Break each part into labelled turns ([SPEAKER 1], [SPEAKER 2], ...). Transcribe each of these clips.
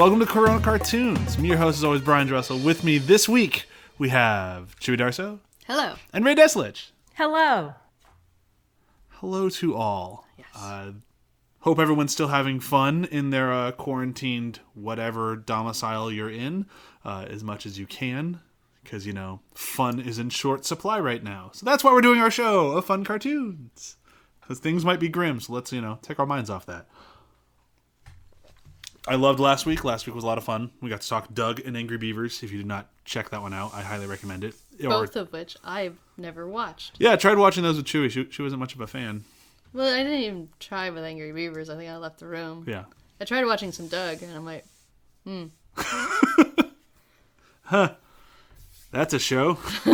[SPEAKER 1] Welcome to Corona Cartoons. Me, your host, is always Brian Dressel. With me this week, we have Chewy Darso
[SPEAKER 2] Hello.
[SPEAKER 1] and Ray Deslich.
[SPEAKER 3] Hello.
[SPEAKER 1] Hello to all. Uh, hope everyone's still having fun in their uh, quarantined whatever domicile you're in uh, as much as you can. Because, you know, fun is in short supply right now. So that's why we're doing our show of fun cartoons. Because things might be grim, so let's, you know, take our minds off that. I loved last week. Last week was a lot of fun. We got to talk Doug and Angry Beavers. If you did not check that one out, I highly recommend it. Or-
[SPEAKER 2] Both of which I've never watched.
[SPEAKER 1] yeah, I tried watching those with Chewy. She, she wasn't much of a fan.
[SPEAKER 2] Well, I didn't even try with Angry Beavers. I think I left the room.
[SPEAKER 1] Yeah.
[SPEAKER 2] I tried watching some Doug, and I'm like, hmm. huh.
[SPEAKER 1] That's a show.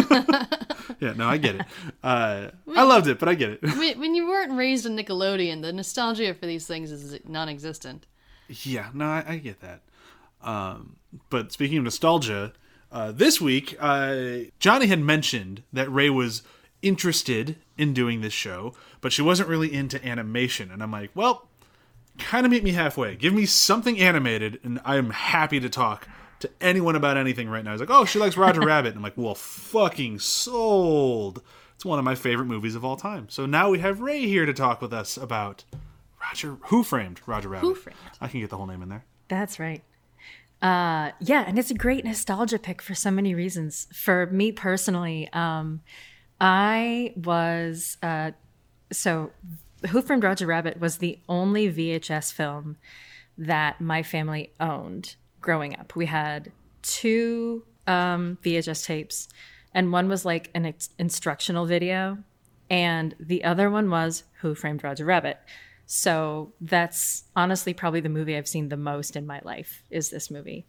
[SPEAKER 1] yeah, no, I get it. Uh, I loved it, but I get it.
[SPEAKER 2] when, when you weren't raised in Nickelodeon, the nostalgia for these things is non-existent.
[SPEAKER 1] Yeah, no, I, I get that. Um, but speaking of nostalgia, uh, this week, uh, Johnny had mentioned that Ray was interested in doing this show, but she wasn't really into animation. And I'm like, well, kind of meet me halfway. Give me something animated, and I am happy to talk to anyone about anything right now. He's like, oh, she likes Roger Rabbit. And I'm like, well, fucking sold. It's one of my favorite movies of all time. So now we have Ray here to talk with us about Roger, Who Framed Roger Rabbit.
[SPEAKER 2] Who Framed.
[SPEAKER 1] I can get the whole name in there.
[SPEAKER 3] That's right. Uh, yeah, and it's a great nostalgia pick for so many reasons. For me personally, um, I was uh, so Who Framed Roger Rabbit was the only VHS film that my family owned growing up. We had two um, VHS tapes, and one was like an ex- instructional video, and the other one was Who Framed Roger Rabbit. So that's honestly probably the movie I've seen the most in my life is this movie.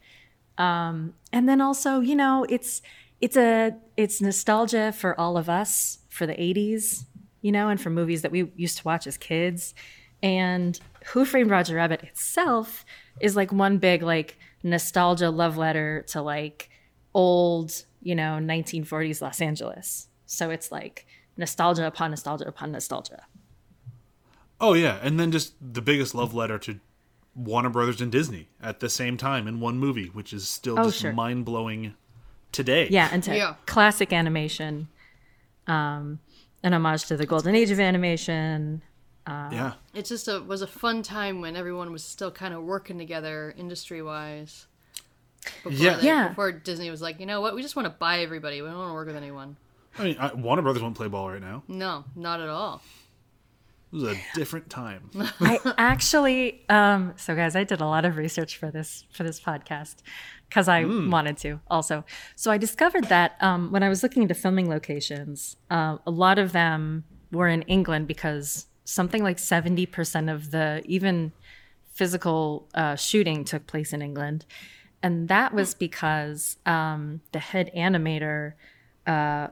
[SPEAKER 3] Um, and then also, you know, it's it's a it's nostalgia for all of us for the 80s, you know, and for movies that we used to watch as kids. And Who Framed Roger Rabbit itself is like one big like nostalgia love letter to like old, you know, 1940s Los Angeles. So it's like nostalgia upon nostalgia upon nostalgia.
[SPEAKER 1] Oh yeah, and then just the biggest love letter to Warner Brothers and Disney at the same time in one movie, which is still
[SPEAKER 3] Oh,
[SPEAKER 1] just
[SPEAKER 3] sure.
[SPEAKER 1] mind blowing today.
[SPEAKER 3] Yeah, and to
[SPEAKER 2] Yeah.
[SPEAKER 3] classic animation, um, an homage to the golden age of animation.
[SPEAKER 1] Uh, yeah.
[SPEAKER 2] It just a, was a fun time when everyone was still kind of working together industry-wise. Before
[SPEAKER 1] Yeah.
[SPEAKER 2] they-
[SPEAKER 3] Yeah.
[SPEAKER 2] Before Disney was like, you know what? We just want to buy everybody. We don't want to work with anyone.
[SPEAKER 1] I mean, I, Warner Brothers won't play ball right now.
[SPEAKER 2] No, not at all.
[SPEAKER 1] It was a different time.
[SPEAKER 3] I actually, um, so guys, I did a lot of research for this for this podcast because I wanted to also. So I discovered that um, when I was looking into filming locations, uh, a lot of them were in England because something like seventy percent of the even physical uh, shooting took place in England, and that was because um, the head animator uh,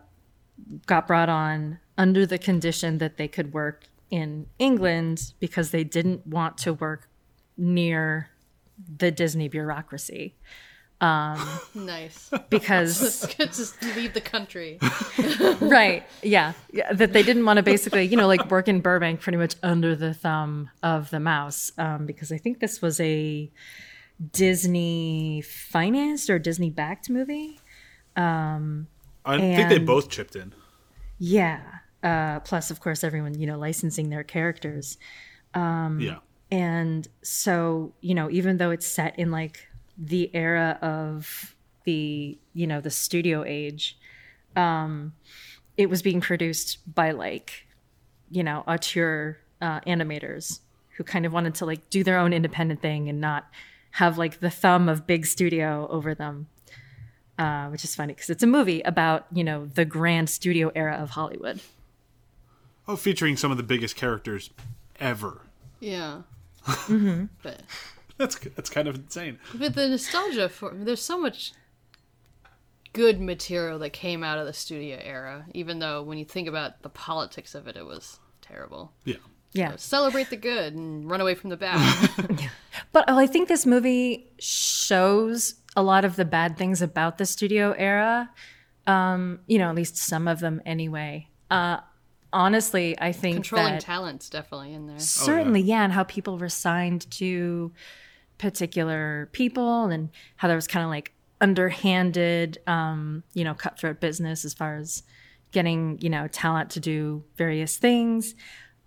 [SPEAKER 3] got brought on under the condition that they could work in England because they didn't want to work near the Disney bureaucracy Um,
[SPEAKER 2] Nice.
[SPEAKER 3] because
[SPEAKER 2] just leave the country.
[SPEAKER 3] right yeah, yeah that they didn't want to basically you know like work in Burbank pretty much under the thumb of the mouse um, because I think this was a Disney financed or Disney backed movie Um,
[SPEAKER 1] I think they both chipped in.
[SPEAKER 3] yeah uh, plus of course everyone you know licensing their characters
[SPEAKER 1] yeah.
[SPEAKER 3] And so, you know, even though it's set in like the era of the, you know, the studio age, um, it was being produced by like, you know, auteur uh, animators who kind of wanted to like do their own independent thing and not have like the thumb of big studio over them. Uh, which is funny because it's a movie about, you know, the grand studio era of Hollywood.
[SPEAKER 1] Oh, featuring some of the biggest characters ever.
[SPEAKER 2] Yeah. But
[SPEAKER 1] That's that's kind of insane.
[SPEAKER 2] but the nostalgia for there's so much good material that came out of the studio era. Even though when you think about the politics of it, it was terrible.
[SPEAKER 1] Yeah.
[SPEAKER 3] Yeah.
[SPEAKER 2] Celebrate the good and run away from the bad.
[SPEAKER 3] But oh, I think this movie shows a lot of the bad things about the studio era. Um, you know, at least some of them anyway. Uh, honestly, I think
[SPEAKER 2] Controlling
[SPEAKER 3] that
[SPEAKER 2] talent's definitely in there.
[SPEAKER 3] certainly, yeah. and how people were signed to particular people and how there was kind of like underhanded, um, you know, cutthroat business as far as getting, you know, talent to do various things.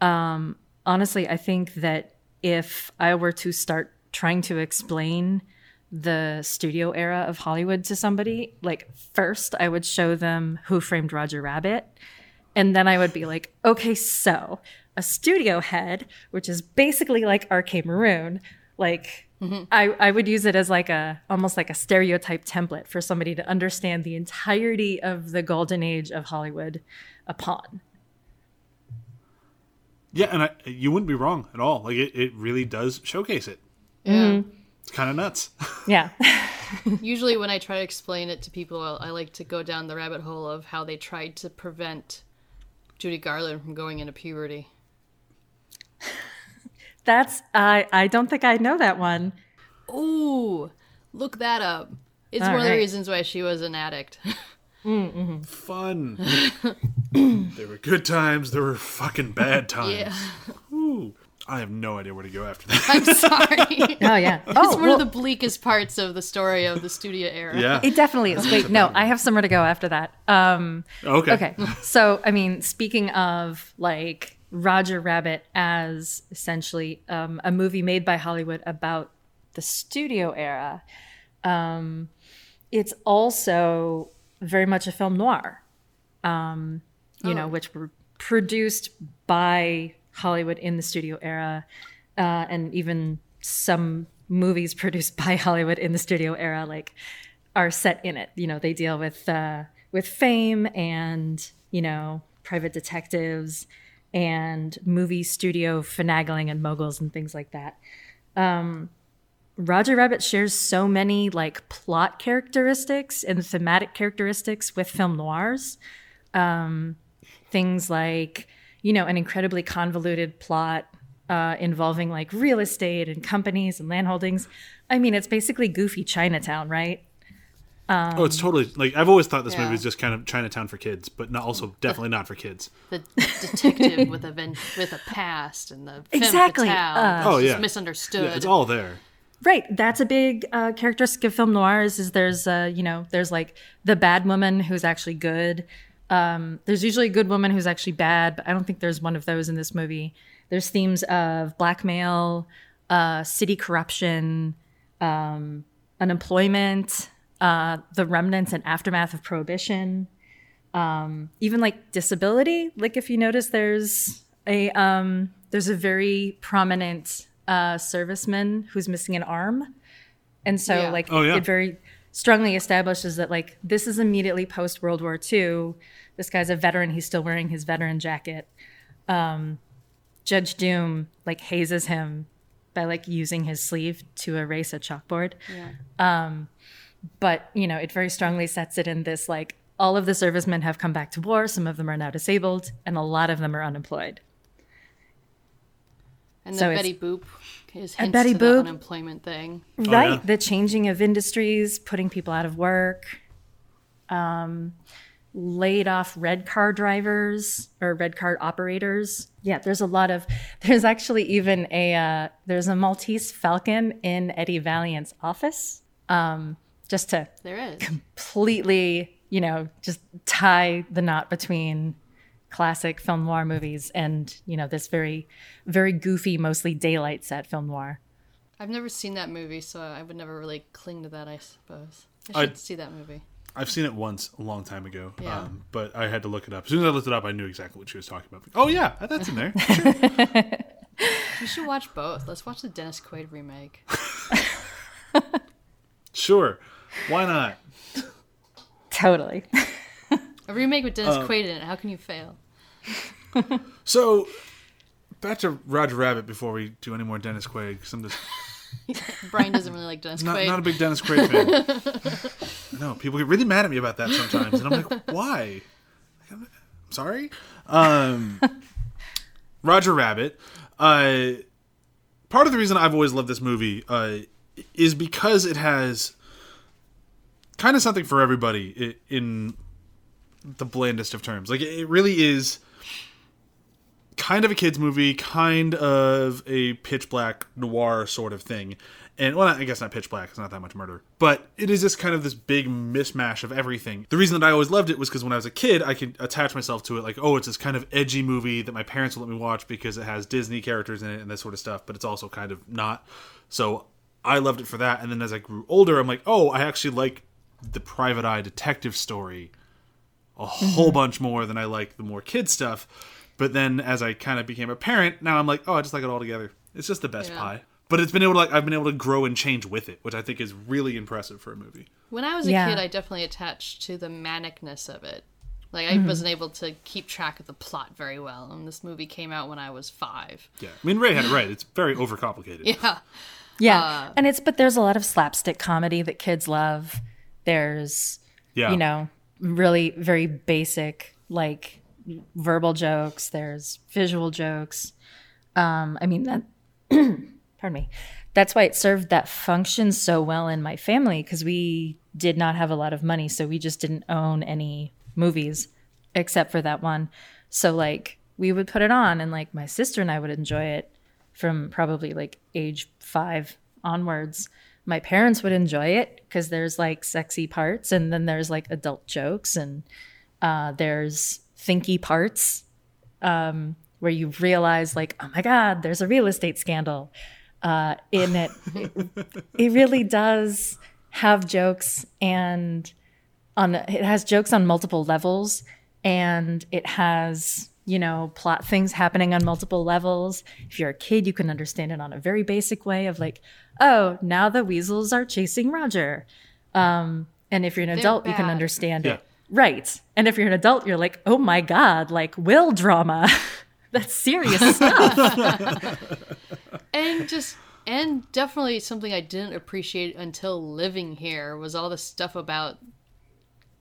[SPEAKER 3] Um, honestly, I think that if I were to start trying to explain the studio era of Hollywood to somebody, like first I would show them Who Framed Roger Rabbit. And then I would be like, okay, so a studio head, which is basically like RK Maroon, like mm-hmm. I, I would use it as like a almost like a stereotype template for somebody to understand the entirety of the golden age of Hollywood upon.
[SPEAKER 1] Yeah, and I, you wouldn't be wrong at all. Like it, it really does showcase it.
[SPEAKER 2] Yeah. Mm-hmm.
[SPEAKER 1] It's kind of nuts.
[SPEAKER 3] Yeah.
[SPEAKER 2] Usually, when I try to explain it to people, I like to go down the rabbit hole of how they tried to prevent Judy Garland from going into puberty.
[SPEAKER 3] That's I I don't think I know that one.
[SPEAKER 2] Ooh, look that up. It's
[SPEAKER 3] All
[SPEAKER 2] one of the
[SPEAKER 3] right.
[SPEAKER 2] reasons why she was an addict.
[SPEAKER 1] Fun. there were good times. There were fucking bad times.
[SPEAKER 2] yeah,
[SPEAKER 1] Ooh. I have no idea where to go after that.
[SPEAKER 2] I'm sorry.
[SPEAKER 3] Oh yeah.
[SPEAKER 2] it's
[SPEAKER 3] Oh,
[SPEAKER 2] one
[SPEAKER 3] well,
[SPEAKER 2] of the bleakest parts of the story of the studio era.
[SPEAKER 1] yeah.
[SPEAKER 3] it definitely is. Wait, no, I have somewhere to go after that. Um
[SPEAKER 1] Okay.
[SPEAKER 3] Okay. So, I mean, speaking of like Roger Rabbit as essentially um, a movie made by Hollywood about the studio era, um, it's also very much a film noir, um, you know, which were produced by Hollywood in the studio era, uh, and even some movies produced by Hollywood in the studio era, like are set in it. You know, they deal with uh, with fame and you know private detectives and movie studio finagling and moguls and things like that. Um, Roger Rabbit shares so many like plot characteristics and thematic characteristics with film noirs. Um, things like you know an incredibly convoluted plot uh, involving like real estate and companies and land holdings. I mean, it's basically goofy Chinatown, right?
[SPEAKER 1] oh, it's totally like I've always thought this
[SPEAKER 2] Yeah.
[SPEAKER 1] movie is just kind of Chinatown for kids, but not also definitely not for kids.
[SPEAKER 2] The detective with a ven- with a past and the femme
[SPEAKER 3] Exactly,
[SPEAKER 2] fatale
[SPEAKER 3] uh,
[SPEAKER 2] is
[SPEAKER 1] Oh,
[SPEAKER 2] just
[SPEAKER 1] yeah.
[SPEAKER 2] misunderstood.
[SPEAKER 1] Yeah, it's all there.
[SPEAKER 3] Right. That's a big uh, characteristic of film noirs. Is there's uh, you know there's like the bad woman who's actually good. Um, there's usually a good woman who's actually bad, but I don't think there's one of those in this movie. There's themes of blackmail, uh, city corruption, um, unemployment, uh, the remnants and aftermath of prohibition, um, even like disability. Like if you notice, there's a um, there's a very prominent uh, serviceman who's missing an arm, and so
[SPEAKER 2] Yeah.
[SPEAKER 3] like
[SPEAKER 1] Oh, yeah.
[SPEAKER 3] it very strongly establishes that like this is immediately post World War II. This guy's a veteran. He's still wearing his veteran jacket. Um, Judge Doom like hazes him by like using his sleeve to erase a chalkboard
[SPEAKER 2] Yeah.
[SPEAKER 3] but you know it very strongly sets it in this like all of the servicemen have come back to war some of them are now disabled and a lot of them are unemployed
[SPEAKER 2] And the
[SPEAKER 3] So
[SPEAKER 2] Betty Boop is
[SPEAKER 3] And
[SPEAKER 2] hints
[SPEAKER 3] Betty
[SPEAKER 2] to the
[SPEAKER 3] Boop.
[SPEAKER 2] unemployment thing.
[SPEAKER 3] right
[SPEAKER 1] yeah.
[SPEAKER 3] the changing of industries putting people out of work um, laid off red car drivers or red car operators yeah there's a lot of there's actually even a uh, there's a maltese falcon in eddie valiant's office um, just to
[SPEAKER 2] There is.
[SPEAKER 3] completely, you know, just tie the knot between classic film noir movies and, you know, this very, very goofy, mostly daylight set film noir.
[SPEAKER 2] I've never seen that movie, so I would never really cling to that. I suppose I should
[SPEAKER 1] I-
[SPEAKER 2] see that movie.
[SPEAKER 1] I've seen it once a long time ago,
[SPEAKER 2] Yeah.
[SPEAKER 1] um, but I had to look it up. As soon as I looked it up, I knew exactly what she was talking about. Oh yeah, that's in there.
[SPEAKER 2] You should watch both. Let's watch the Dennis Quaid remake.
[SPEAKER 1] sure, why not?
[SPEAKER 3] Totally.
[SPEAKER 2] A remake with Dennis
[SPEAKER 1] Uh,
[SPEAKER 2] Quaid in it. How can you fail?
[SPEAKER 1] So back to Roger Rabbit before we do any more Dennis Quaid. 'cause I'm just
[SPEAKER 2] Brian doesn't really like Dennis
[SPEAKER 1] not,
[SPEAKER 2] Quaid.
[SPEAKER 1] not a big Dennis Quaid fan. no, people get really mad at me about that sometimes, and I'm like, why? I'm sorry. Um, Roger Rabbit. Uh, part of the reason I've always loved this movie uh, is because it has kind of something for everybody in the blandest of terms. Like it really is kind of a kids movie, kind of a pitch black noir sort of thing. and well, I guess not pitch black. It's not that much murder, but it is just kind of this big mismatch of everything. The reason that I always loved it was because when I was a kid, I could attach myself to it. Like, oh, it's this kind of edgy movie that my parents will let me watch because it has Disney characters in it and this sort of stuff. But it's also kind of not. So I loved it for that. And then as I grew older, I'm like, oh, I actually like the private eye detective story a whole bunch more than I like the more kid stuff. But then as I kind of became a parent, now I'm like, oh, I just like it all together. It's just the best
[SPEAKER 2] Yeah.
[SPEAKER 1] pie. But it's been able to like I've been able to grow and change with it, which I think is really impressive for a movie.
[SPEAKER 2] When I was a
[SPEAKER 3] Yeah.
[SPEAKER 2] kid, I definitely attached to the manicness of it. Like I
[SPEAKER 3] Mm-hmm.
[SPEAKER 2] wasn't able to keep track of the plot very well, and this movie came out when I was five.
[SPEAKER 1] Yeah, I mean Ray had it right. It's very overcomplicated.
[SPEAKER 2] Yeah,
[SPEAKER 3] Yeah.
[SPEAKER 2] Uh,
[SPEAKER 3] and it's, but there's a lot of slapstick comedy that kids love. There's,
[SPEAKER 1] Yeah,
[SPEAKER 3] you know, really very basic, like verbal jokes. There's visual jokes. Um, I mean, that, pardon me. That's why it served that function so well in my family because we did not have a lot of money. So we just didn't own any movies except for that one. So, like, we would put it on and, like, my sister and I would enjoy it from probably like age five onwards. My parents would enjoy it because there's like sexy parts and then there's like adult jokes and uh, there's thinky parts um, where you realize like, oh my God, there's a real estate scandal uh, in it. it. It really does have jokes and on it has jokes on multiple levels and it has you know plot things happening on multiple levels. If you're a kid you can understand it on a very basic way of like oh now the weasels are chasing roger. Um, and if you're an adult you can understand
[SPEAKER 1] Yeah.
[SPEAKER 3] it right. And if you're an adult you're like oh my god like will drama. That's serious stuff.
[SPEAKER 2] And just and definitely something I didn't appreciate until living here was all the stuff about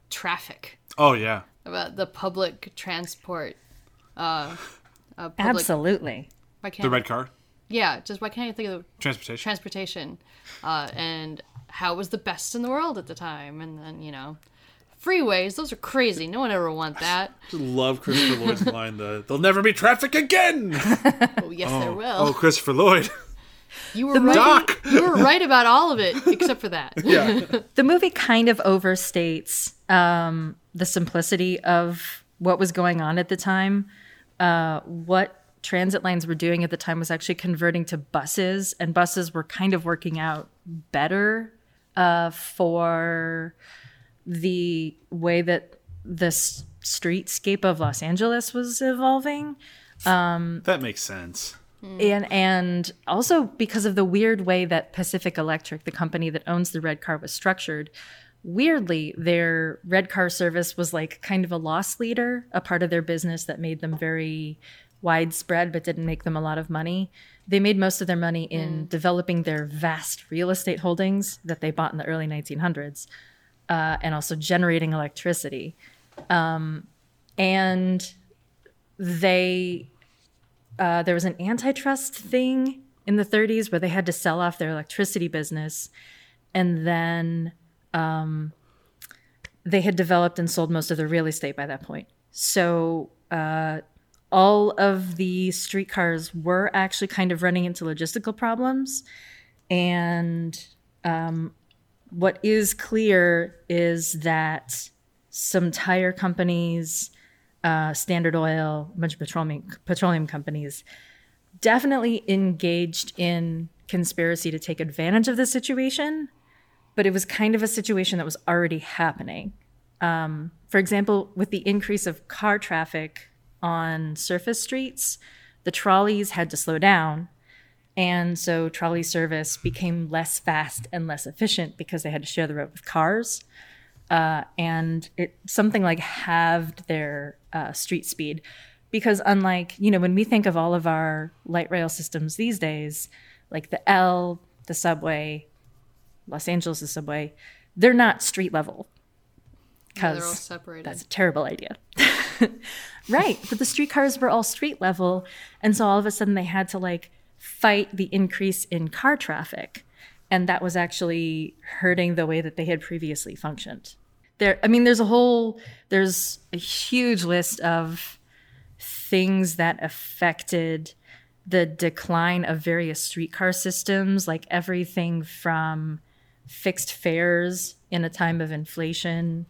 [SPEAKER 2] traffic,
[SPEAKER 1] Oh yeah.
[SPEAKER 2] about the public transport. Uh, uh, public,
[SPEAKER 3] absolutely
[SPEAKER 2] Why can't
[SPEAKER 1] The red car
[SPEAKER 2] Yeah, just why can't I think of the
[SPEAKER 1] transportation.
[SPEAKER 2] transportation uh, and how it was the best in the world at the time and then you know freeways those are crazy no one ever want that
[SPEAKER 1] Just love Christopher Lloyd's line. The there'll never be traffic again.
[SPEAKER 2] oh yes there will
[SPEAKER 1] Oh, Christopher Lloyd.
[SPEAKER 2] you were right
[SPEAKER 1] Doc.
[SPEAKER 2] you were right about all of it except for that
[SPEAKER 1] yeah.
[SPEAKER 3] the movie kind of overstates um, the simplicity of what was going on at the time. Uh, what transit lines were doing at the time was actually converting to buses, and buses were kind of working out better uh, for the way that the s- streetscape of Los Angeles was evolving
[SPEAKER 1] That makes sense.
[SPEAKER 3] and and also because of the weird way that Pacific Electric, the company that owns the red car, was structured. Weirdly, their red car service was like kind of a loss leader, a part of their business that made them very widespread but didn't make them a lot of money. They made most of their money in developing their vast real estate holdings that they bought in the early 1900s uh, and also generating electricity. Um, and they uh, there was an antitrust thing in the 30s where they had to sell off their electricity business and then um, they had developed and sold most of their real estate by that point. So uh, all of the streetcars were actually kind of running into logistical problems. And um, what is clear is that some tire companies uh, Standard Oil, a bunch of petroleum petroleum companies, definitely engaged in conspiracy to take advantage of the situation, but it was kind of a situation that was already happening. Um, for example, with the increase of car traffic on surface streets, the trolleys had to slow down. And so trolley service became less fast and less efficient because they had to share the road with cars uh, and it something like halved their uh, street speed because unlike you know when we think of all of our light rail systems these days like the l the subway los angeles' subway. They're not street level.
[SPEAKER 2] Yeah, they're all
[SPEAKER 3] because
[SPEAKER 2] separated.
[SPEAKER 3] that's a terrible idea. Right but the streetcars were all street level and so all of a sudden they had to like fight the increase in car traffic and that was actually hurting the way that they had previously functioned. There i mean there's a whole there's a huge list of things that affected the decline of various streetcar systems, like everything from fixed fares in a time of inflation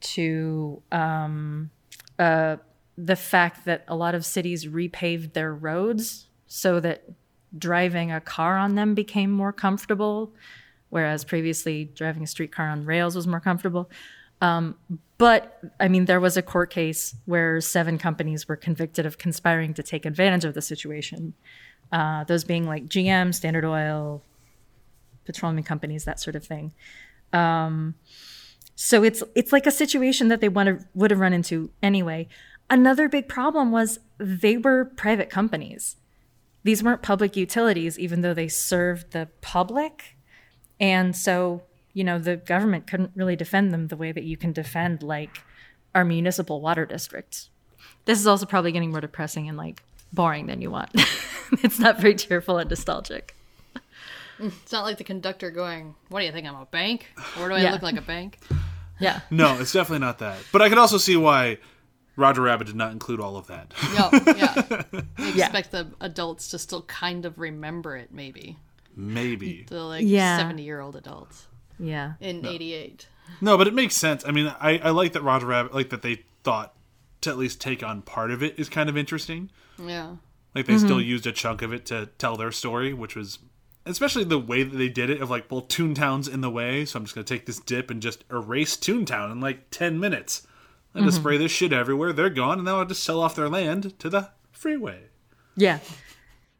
[SPEAKER 3] to um, uh, the fact that a lot of cities repaved their roads so that driving a car on them became more comfortable, whereas previously driving a streetcar on rails was more comfortable. Um, but I mean, there was a court case where seven companies were convicted of conspiring to take advantage of the situation. Uh, those being like GM, Standard Oil, petroleum companies, that sort of thing. Um, so it's it's like a situation that they have, would have run into anyway. Another big problem was they were private companies. These weren't public utilities, even though they served the public. And so, you know, the government couldn't really defend them the way that you can defend like our municipal water districts. This is also probably getting more depressing and like boring than you want. it's not very cheerful and nostalgic.
[SPEAKER 2] It's not like the conductor going, "What do you think? I'm a bank? Or do I
[SPEAKER 3] Yeah.
[SPEAKER 2] look like a bank?"
[SPEAKER 3] Yeah.
[SPEAKER 1] No, it's definitely not that. But I could also see why Roger Rabbit did not include all of that.
[SPEAKER 2] No, yeah. I
[SPEAKER 3] Yeah.
[SPEAKER 2] expect the adults to still kind of remember it, maybe
[SPEAKER 1] Maybe.
[SPEAKER 2] the like
[SPEAKER 3] Yeah.
[SPEAKER 2] seventy-year-old adults
[SPEAKER 3] Yeah.
[SPEAKER 2] in '88.
[SPEAKER 1] No, but it makes sense. I mean, I, I like that Roger Rabbit, like that they thought to at least take on part of it is kind of interesting.
[SPEAKER 2] Yeah,
[SPEAKER 1] Like they mm-hmm. still used a chunk of it to tell their story, which was especially the way that they did it of like, well, Toontown's in the way, so I'm just gonna take this dip and just erase Toontown in like ten minutes. I'm gonna spray this shit everywhere. They're gone, and then I'll just sell off their land to the freeway.
[SPEAKER 3] Yeah.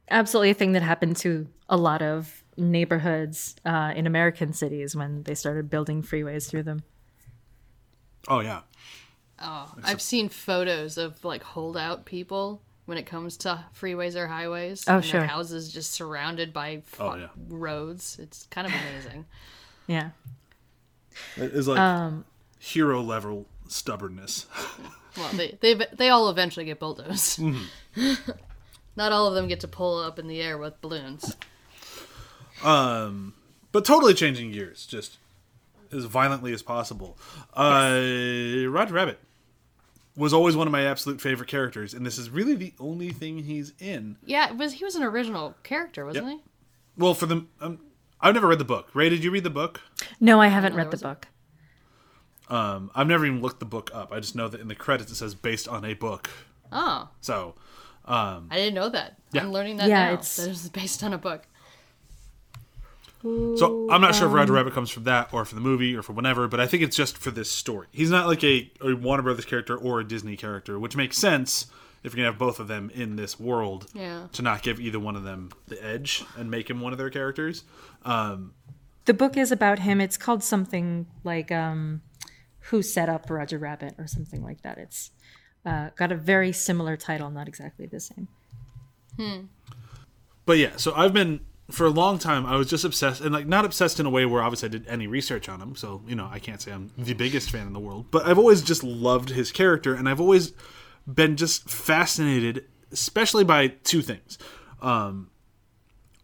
[SPEAKER 3] Absolutely a thing that happened to a lot of neighborhoods uh, in American cities when they started building freeways through them.
[SPEAKER 1] Oh yeah,
[SPEAKER 2] oh, I've seen photos of like holdout people when it comes to freeways or highways.
[SPEAKER 3] Oh,
[SPEAKER 2] and
[SPEAKER 3] sure.
[SPEAKER 2] Their houses just surrounded by fu-
[SPEAKER 1] Oh, yeah.
[SPEAKER 2] roads. It's kind of amazing.
[SPEAKER 3] Yeah.
[SPEAKER 1] it is like
[SPEAKER 3] Um,
[SPEAKER 1] hero level stubbornness.
[SPEAKER 2] Well, they they they all eventually get bulldozed. Not all of them get to pull up in the air with balloons.
[SPEAKER 1] Um, but totally changing gears, just as violently as possible. Uh, Roger Rabbit was always one of my absolute favorite characters, and this is really the only thing he's in.
[SPEAKER 2] Yeah, it was he was an original character, wasn't
[SPEAKER 1] Yep.
[SPEAKER 2] he?
[SPEAKER 1] Well, for the um, I've never read the book. Ray, did you read the book?
[SPEAKER 3] No, I haven't
[SPEAKER 2] there
[SPEAKER 3] read the
[SPEAKER 2] was a-
[SPEAKER 3] book.
[SPEAKER 1] Um, I've never even looked the book up. I just know that in the credits it says based on a book.
[SPEAKER 2] Oh,
[SPEAKER 1] So, um,
[SPEAKER 2] I didn't know that.
[SPEAKER 1] Yeah.
[SPEAKER 2] I'm learning that
[SPEAKER 3] Yeah,
[SPEAKER 2] now.
[SPEAKER 3] it's-
[SPEAKER 2] That it was based on a book.
[SPEAKER 1] So I'm not sure if
[SPEAKER 3] um,
[SPEAKER 1] Roger Rabbit comes from that or from the movie or from whatever, but I think it's just for this story. He's not like a, a Warner Brothers character or a Disney character, which makes sense if you're gonna have both of them in this world.
[SPEAKER 2] Yeah.
[SPEAKER 1] To not give either one of them the edge and make him one of their characters. Um,
[SPEAKER 3] The book is about him. It's called something like um, Who Set Up Roger Rabbit or something like that. It's uh, got a very similar title, not exactly the same.
[SPEAKER 1] but yeah, so I've been for a long time. I was just obsessed, and like not obsessed in a way where obviously I did any research on him. So you know, I can't say I'm the biggest fan in the world, but I've always just loved his character, and I've always been just fascinated, especially by two things. Um,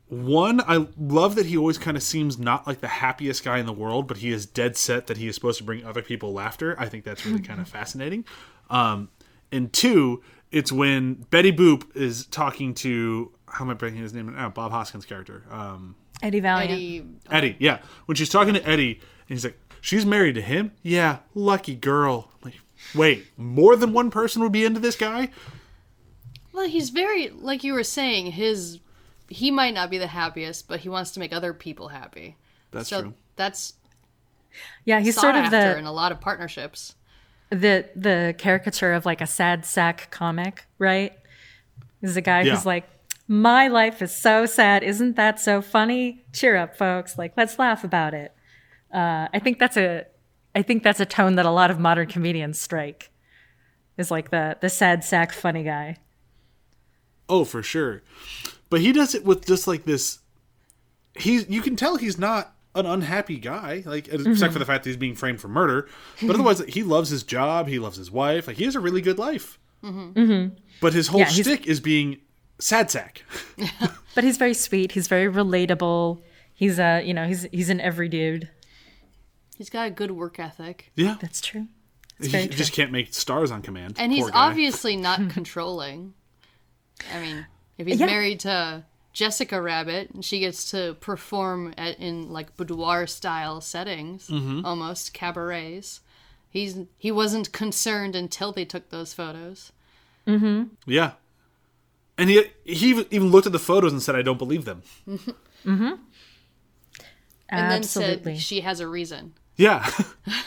[SPEAKER 1] one, I love that he always kind of seems not like the happiest guy in the world, but he is dead set that he is supposed to bring other people laughter. I think that's really kind of fascinating. Um, and two, it's when Betty Boop is talking to how am I breaking his name? Oh, Bob Hoskins' character, um,
[SPEAKER 3] Eddie Valiant.
[SPEAKER 2] Eddie,
[SPEAKER 1] Eddie. Yeah, when she's talking to Eddie, and he's like, "She's married to him." Yeah, lucky girl. I'm like, wait, more than one person would be into this guy?
[SPEAKER 2] well, he's very like you were saying. His he might not be the happiest, but he wants to make other people happy.
[SPEAKER 1] That's
[SPEAKER 2] so
[SPEAKER 1] true.
[SPEAKER 2] that's
[SPEAKER 3] Yeah, he's sort of
[SPEAKER 2] after
[SPEAKER 3] the
[SPEAKER 2] in a lot of partnerships.
[SPEAKER 3] the the caricature of like a sad sack comic, right? Is a guy
[SPEAKER 1] Yeah.
[SPEAKER 3] who's like, "My life is so sad. Isn't that so funny? Cheer up, folks! Like, let's laugh about it." Uh, I think that's a, I think that's a tone that a lot of modern comedians strike. Is like the the sad sack funny guy.
[SPEAKER 1] Oh, for sure. But he does it with just like this. He's you can tell he's not an unhappy guy, like except
[SPEAKER 3] Mm-hmm.
[SPEAKER 1] for the fact that he's being framed for murder. But otherwise, he loves his job. He loves his wife. Like he has a really good life. But his whole
[SPEAKER 3] Mm-hmm. Yeah,
[SPEAKER 1] shtick is being sad sack.
[SPEAKER 3] But he's very sweet. He's very relatable. He's a, you know, he's he's an every dude.
[SPEAKER 2] He's got a good work ethic,
[SPEAKER 1] Yeah,
[SPEAKER 3] That's true.
[SPEAKER 1] he
[SPEAKER 3] true.
[SPEAKER 1] just can't make stars on command.
[SPEAKER 2] and he's
[SPEAKER 1] guy.
[SPEAKER 2] obviously not controlling. I mean, If he's
[SPEAKER 3] Yeah.
[SPEAKER 2] married to Jessica Rabbit, and she gets to perform at, in like boudoir style settings, mm-hmm. almost cabarets. He's he wasn't concerned until they took those photos. Mm-hmm.
[SPEAKER 1] Yeah. And he he even- even looked at the photos and said, "I don't believe them."
[SPEAKER 2] And
[SPEAKER 3] Absolutely.
[SPEAKER 2] then said she has a reason.
[SPEAKER 1] Yeah.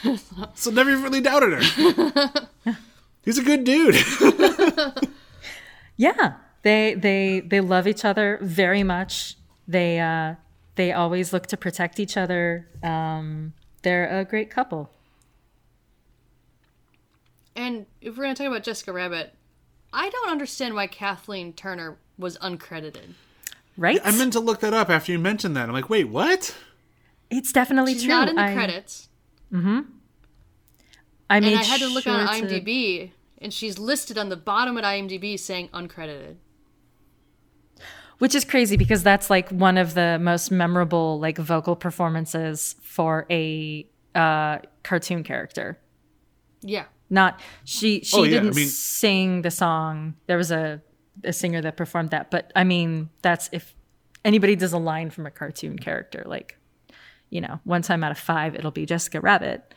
[SPEAKER 1] so never really doubted her. He's a good dude.
[SPEAKER 3] Yeah, they they they love each other very much. They uh, they always look to protect each other. Um, they're a great couple.
[SPEAKER 2] And if we're gonna talk about Jessica Rabbit, I don't understand why Kathleen Turner was uncredited.
[SPEAKER 3] Right?
[SPEAKER 1] I meant to look that up after you mentioned that. I'm like, wait, what?
[SPEAKER 3] it's definitely
[SPEAKER 2] She's
[SPEAKER 3] true.
[SPEAKER 2] not in the
[SPEAKER 3] I,
[SPEAKER 2] credits.
[SPEAKER 3] I made
[SPEAKER 2] And I had to look
[SPEAKER 3] sure
[SPEAKER 2] on
[SPEAKER 3] to-
[SPEAKER 2] IMDb, and she's listed on the bottom at IMDb saying uncredited.
[SPEAKER 3] which is crazy because that's like one of the most memorable like vocal performances for a uh, cartoon character.
[SPEAKER 2] Yeah.
[SPEAKER 3] Not she she
[SPEAKER 1] Oh, yeah,
[SPEAKER 3] didn't
[SPEAKER 1] mean-
[SPEAKER 3] sing the song. There was a a singer that performed that, but I mean that's if anybody does a line from a cartoon character, like you know, one time out of five it'll be Jessica Rabbit.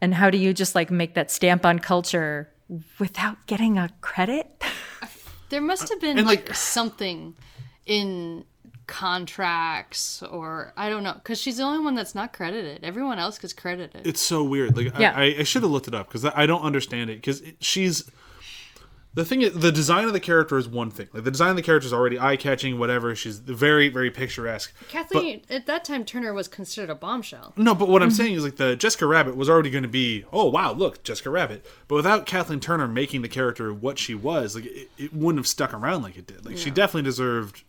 [SPEAKER 3] And how do you just like make that stamp on culture without getting a credit?
[SPEAKER 2] There must have been
[SPEAKER 1] And,
[SPEAKER 2] like,
[SPEAKER 1] like-
[SPEAKER 2] something in contracts or I don't know because she's the only one that's not credited. Everyone else gets credited.
[SPEAKER 1] It's so weird. Like,
[SPEAKER 3] Yeah.
[SPEAKER 1] I, I should have looked it up because I don't understand it. Because she's the thing. Is, the design of the character is one thing. Like, the design of the character is already eye catching. Whatever. She's very, very picturesque.
[SPEAKER 2] Kathleen at that time Turner was considered a bombshell.
[SPEAKER 1] No, but what
[SPEAKER 3] Mm-hmm.
[SPEAKER 1] I'm saying is like the Jessica Rabbit was already going to be, oh wow, look, Jessica Rabbit. But without Kathleen Turner making the character what she was, like it, it wouldn't have stuck around like it did. Like she definitely deserved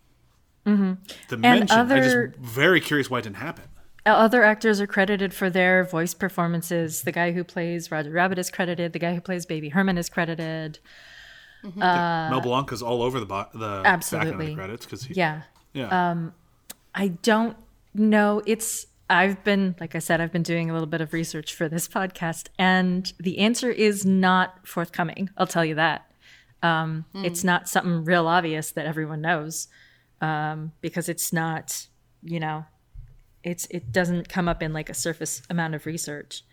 [SPEAKER 1] Mm-hmm. the mention. I'm
[SPEAKER 3] Mm-hmm. other-
[SPEAKER 1] just very curious why it didn't happen.
[SPEAKER 3] Uh, other actors are credited for their voice performances. The guy who plays Roger Rabbit is credited. The guy who plays Baby Herman is credited. Mm-hmm.
[SPEAKER 1] Uh, Mel Blanc is all over the bo- the back of
[SPEAKER 3] Absolutely.
[SPEAKER 1] the credits because
[SPEAKER 3] Yeah.
[SPEAKER 1] yeah.
[SPEAKER 3] Um, I don't know. It's I've been like I said, I've been doing a little bit of research for this podcast, and the answer is not forthcoming. I'll tell you that. Um, hmm. It's not something real obvious that everyone knows, um, because it's not, you know, it's it doesn't come up in like a surface amount of research.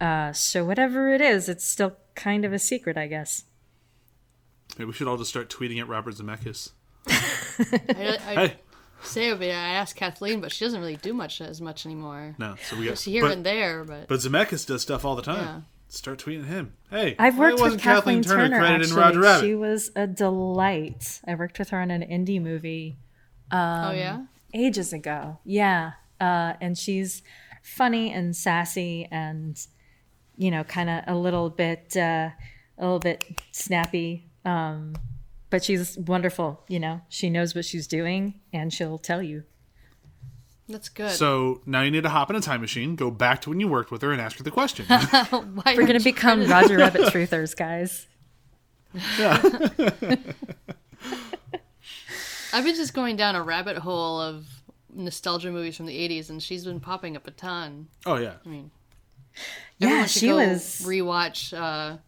[SPEAKER 3] Uh, so whatever it is, it's still kind of a secret, I guess.
[SPEAKER 1] Maybe we should all just start tweeting at Robert Zemeckis.
[SPEAKER 2] I, I
[SPEAKER 1] Hey,
[SPEAKER 2] say it, but I asked Kathleen, but she doesn't really do much as much anymore.
[SPEAKER 1] no. So we got
[SPEAKER 2] She here
[SPEAKER 1] but,
[SPEAKER 2] and there, but
[SPEAKER 1] but Zemeckis does stuff all the time.
[SPEAKER 2] Yeah.
[SPEAKER 1] Start tweeting him. Hey,
[SPEAKER 3] I've worked with Kathleen Turner.
[SPEAKER 1] credited
[SPEAKER 3] actually,
[SPEAKER 1] in Roger Rabbit?
[SPEAKER 3] she was a delight. I worked with her on an indie movie
[SPEAKER 2] oh yeah,
[SPEAKER 3] ages ago. Yeah, uh, and she's funny and sassy, and you know, kind of a little bit, uh, a little bit snappy. Um, but she's wonderful. You know, she knows what she's doing, and she'll tell you.
[SPEAKER 2] that's good.
[SPEAKER 1] So now you need to hop in a time machine, go back to when you worked with her, and ask her the question.
[SPEAKER 2] Why
[SPEAKER 3] We're gonna become Roger Rabbit truthers, guys.
[SPEAKER 2] I've been just going down a rabbit hole of nostalgia movies from the '80s, and she's been popping up a ton.
[SPEAKER 1] oh yeah,
[SPEAKER 2] Everyone
[SPEAKER 3] Yeah, she
[SPEAKER 2] go
[SPEAKER 3] was.
[SPEAKER 2] rewatch uh,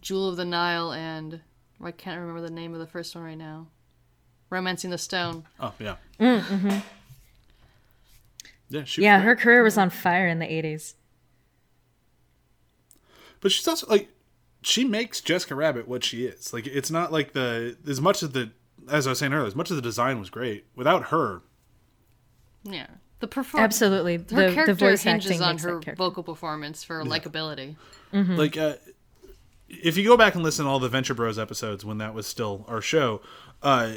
[SPEAKER 2] Jewel of the Nile and I can't remember the name of the first one right now. Romancing the Stone.
[SPEAKER 1] oh yeah,
[SPEAKER 3] Mm, mm-hmm.
[SPEAKER 1] yeah. She
[SPEAKER 3] yeah,
[SPEAKER 1] great.
[SPEAKER 3] her career was on fire in the '80s.
[SPEAKER 1] But she's also like she makes Jessica Rabbit what she is. Like it's not like the as much as the as I was saying earlier, as much as the design was great, without her,
[SPEAKER 2] Yeah, the performance.
[SPEAKER 3] Absolutely,
[SPEAKER 2] Her
[SPEAKER 3] the, the
[SPEAKER 2] character
[SPEAKER 3] voice
[SPEAKER 2] hinges on her vocal performance for likability.
[SPEAKER 3] Mm-hmm.
[SPEAKER 1] like uh, if you go back and listen to all the Venture Bros episodes when that was still our show, uh,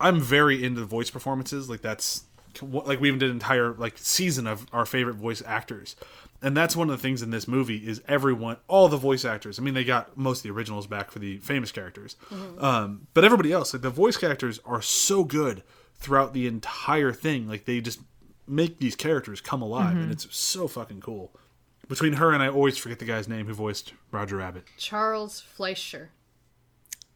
[SPEAKER 1] I'm very into the voice performances. Like that's like we even did an entire like season of our favorite voice actors. And that's one of the things in this movie is everyone, all the voice actors. I mean, they got most of the originals back for the famous characters, um, but everybody else, like the voice characters, are so good throughout the entire thing. Like they just make these characters come alive, and it's so fucking cool. Between her and I always forget the guy's name who voiced Roger Rabbit.
[SPEAKER 2] Charles Fleischer.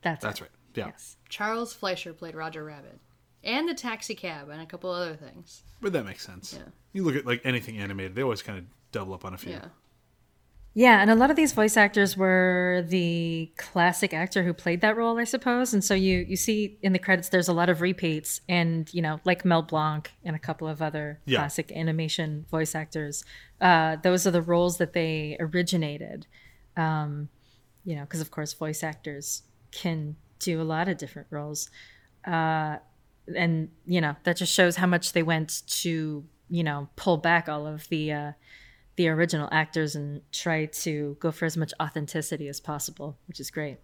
[SPEAKER 3] That's,
[SPEAKER 1] That's
[SPEAKER 3] it.
[SPEAKER 1] right. Yeah,
[SPEAKER 3] Yes.
[SPEAKER 2] Charles Fleischer played Roger Rabbit, and the Taxi Cab, and a couple other things.
[SPEAKER 1] but that makes sense.
[SPEAKER 2] Yeah.
[SPEAKER 1] You look at like anything animated, they always kind of double up on a few.
[SPEAKER 2] Yeah.
[SPEAKER 3] Yeah, and a lot of these voice actors were the classic actor who played that role, I suppose. And so you you see in the credits there's a lot of repeats and, you know, like Mel Blanc and a couple of other
[SPEAKER 1] Yeah.
[SPEAKER 3] classic animation voice actors. Uh, those are the roles that they originated. Um, you know, because of course voice actors can do a lot of different roles. Uh, and, you know, that just shows how much they went to, you know, pull back all of the uh the original actors and try to go for as much authenticity as possible, which is great.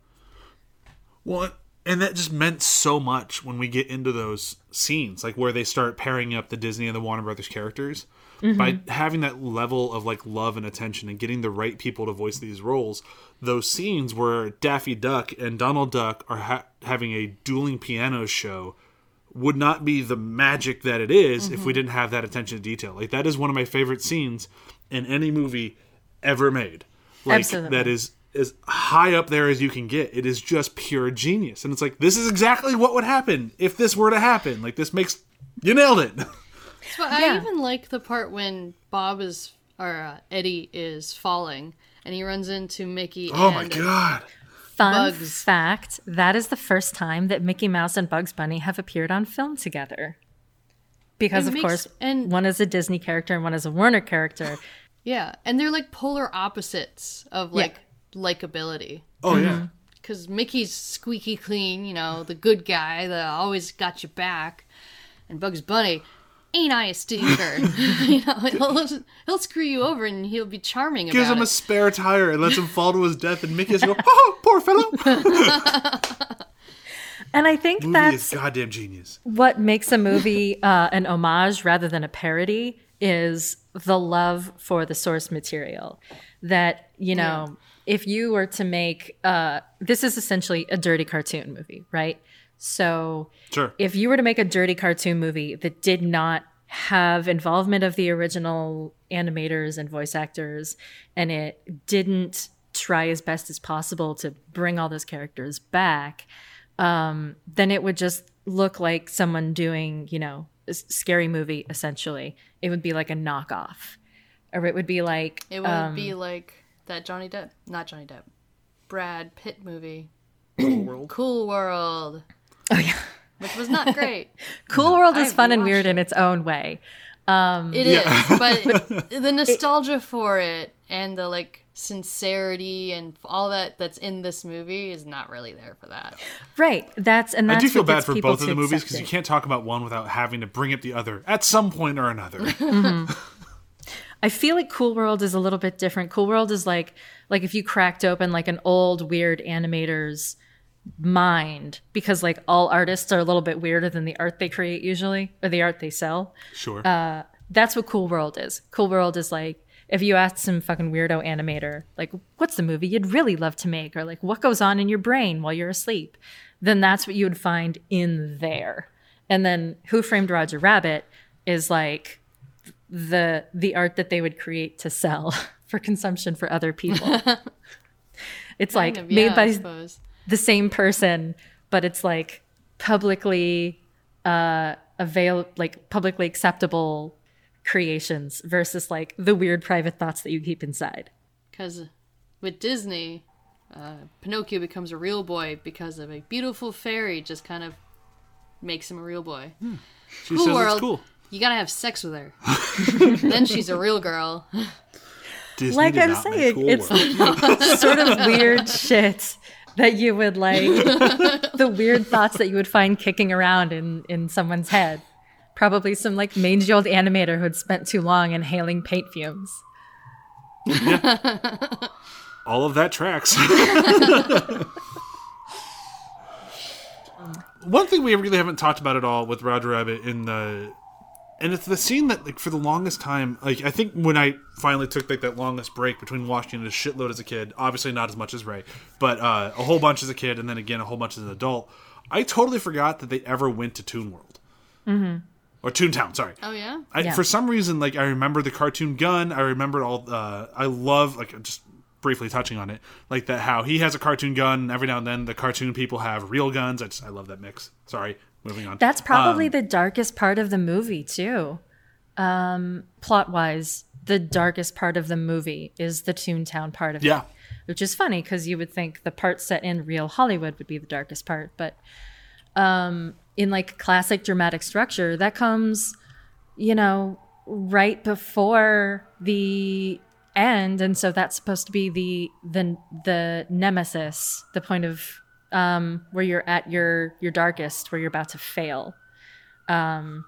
[SPEAKER 1] Well, and that just meant so much when we get into those scenes, like where they start pairing up the Disney and the Warner Brothers characters. By mm-hmm. having that level of like love and attention and getting the right people to voice these roles, those scenes where Daffy Duck and Donald Duck are ha- having a dueling piano show would not be the magic that it is if we mm-hmm. didn't have that attention to detail. Like that is one of my favorite scenes in any movie ever made. Like
[SPEAKER 3] Absolutely.
[SPEAKER 1] that is as high up there as you can get. It is just pure genius. And it's like this is exactly what would happen if this were to happen. Like this makes you nailed it.
[SPEAKER 2] But I even like the part when Bob is or uh, Eddie is falling and he runs into Mickey.
[SPEAKER 1] Oh my god.
[SPEAKER 3] Fun
[SPEAKER 2] Bugs.
[SPEAKER 3] fact that is the first time that Mickey Mouse and Bugs Bunny have appeared on film together. Because,
[SPEAKER 2] It
[SPEAKER 3] of
[SPEAKER 2] makes-
[SPEAKER 3] course,
[SPEAKER 2] and-
[SPEAKER 3] one is a Disney character and one is a Warner character.
[SPEAKER 2] Yeah, and they're like polar opposites of like likability.
[SPEAKER 1] Oh yeah.
[SPEAKER 2] Because Mickey's squeaky clean, you know, the good guy that always got your back, and Bugs Bunny, ain't I a stinker? you know, he'll, he'll screw you over and he'll be charming
[SPEAKER 1] Gives
[SPEAKER 2] about
[SPEAKER 1] him a spare tire and lets him fall to his death and Mickey has to go, Oh, poor fellow.
[SPEAKER 3] And I think
[SPEAKER 1] Movie
[SPEAKER 3] that's
[SPEAKER 1] is goddamn genius.
[SPEAKER 3] what makes a movie uh, an homage rather than a parody is the love for the source material. That, you know, if you were to make, uh, this is essentially a dirty cartoon movie, right? So
[SPEAKER 1] Sure.
[SPEAKER 3] if you were to make a dirty cartoon movie that did not have involvement of the original animators and voice actors and it didn't try as best as possible to bring all those characters back um, then it would just look like someone doing you know scary movie essentially it would be like a knockoff or it would be like
[SPEAKER 2] It would
[SPEAKER 3] um,
[SPEAKER 2] be like that Johnny Depp, not Johnny Depp, Brad Pitt movie,
[SPEAKER 1] Cool world.
[SPEAKER 2] Cool World,
[SPEAKER 3] oh yeah
[SPEAKER 2] which was not great.
[SPEAKER 3] cool world is
[SPEAKER 2] I've
[SPEAKER 3] fun and weird
[SPEAKER 2] it.
[SPEAKER 3] in its own way
[SPEAKER 2] It is, but the nostalgia for it and the like sincerity and all that that's in this movie is not really there for that.
[SPEAKER 3] right that's and
[SPEAKER 1] I do feel bad for both of the movies because you can't talk about one without having to bring up the other at some point or another. Mm-hmm.
[SPEAKER 3] I feel like Cool World is a little bit different. Cool World is like like if you cracked open like an old weird animator's mind because like all artists are a little bit weirder than the art they create usually or the art they sell.
[SPEAKER 1] Sure.
[SPEAKER 3] Uh, that's what Cool World is. Cool World is like if you asked some fucking weirdo animator like what's the movie you'd really love to make or like what goes on in your brain while you're asleep, then that's what you would find in there. And then Who Framed Roger Rabbit is like the the art that they would create to sell for consumption for other people. it's like
[SPEAKER 2] of,
[SPEAKER 3] made
[SPEAKER 2] yeah, I
[SPEAKER 3] by the same person, but it's like publicly uh avail like publicly acceptable creations versus like the weird private thoughts that you keep inside.
[SPEAKER 2] Because with Disney, uh, Pinocchio becomes a real boy because of a beautiful fairy just kind of makes him a real boy.
[SPEAKER 1] she
[SPEAKER 2] Cool
[SPEAKER 1] says
[SPEAKER 2] World.
[SPEAKER 1] it's cool.
[SPEAKER 2] You gotta have sex with her. then she's a real girl.
[SPEAKER 1] Disney
[SPEAKER 3] Like I'm saying,
[SPEAKER 1] Cool
[SPEAKER 3] it's
[SPEAKER 1] World.
[SPEAKER 3] sort of weird shit that you would like the weird thoughts that you would find kicking around in in someone's head. Probably some like mangy old animator who had spent too long inhaling paint fumes.
[SPEAKER 1] all of that tracks. One thing we really haven't talked about at all with Roger Rabbit in the and it's the scene that like for the longest time like I think when I finally took like that longest break between watching it a shitload as a kid, obviously not as much as Ray, but uh, a whole bunch as a kid and then again a whole bunch as an adult, I totally forgot that they ever went to Toon World. Mm-hmm. Or Toontown, sorry.
[SPEAKER 2] Oh yeah.
[SPEAKER 1] I,
[SPEAKER 3] Yeah.
[SPEAKER 1] For some reason, like I remember the cartoon gun. I remember all. Uh, I love like just briefly touching on it, like that how he has a cartoon gun. And every now and then, the cartoon people have real guns. I just I love that mix. Sorry, moving on.
[SPEAKER 3] That's probably
[SPEAKER 1] Um,
[SPEAKER 3] the darkest part of the movie too. plot wise, the darkest part of the movie is the Toontown part of it.
[SPEAKER 1] Yeah.
[SPEAKER 3] which is funny because you would think the part set in real Hollywood would be the darkest part, but um, in like classic dramatic structure, that comes, you know, right before the end, and so that's supposed to be the the the nemesis, the point of um, where you're at your your darkest, where you're about to fail. Um,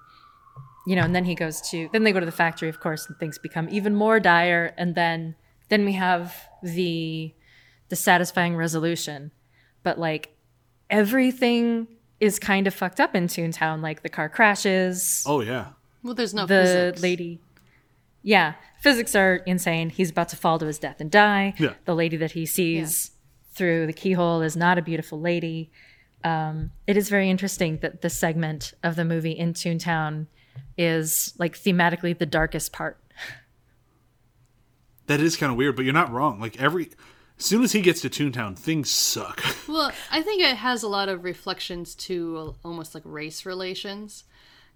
[SPEAKER 3] you know, and then he goes to then they go to the factory, of course, and things become even more dire, and then then we have the the satisfying resolution but like everything is kind of fucked up in toontown like the car crashes
[SPEAKER 1] Oh yeah.
[SPEAKER 2] Well, there's no
[SPEAKER 3] the
[SPEAKER 2] physics.
[SPEAKER 3] lady yeah physics are insane he's about to fall to his death and die
[SPEAKER 1] Yeah.
[SPEAKER 3] the lady that he sees through the keyhole is not a beautiful lady um, it is very interesting that the segment of the movie in toontown is like thematically the darkest part
[SPEAKER 1] That is kind of weird, but you're not wrong. Like every as soon as he gets to Toontown, things suck.
[SPEAKER 2] Well, I think it has a lot of reflections to almost like race relations.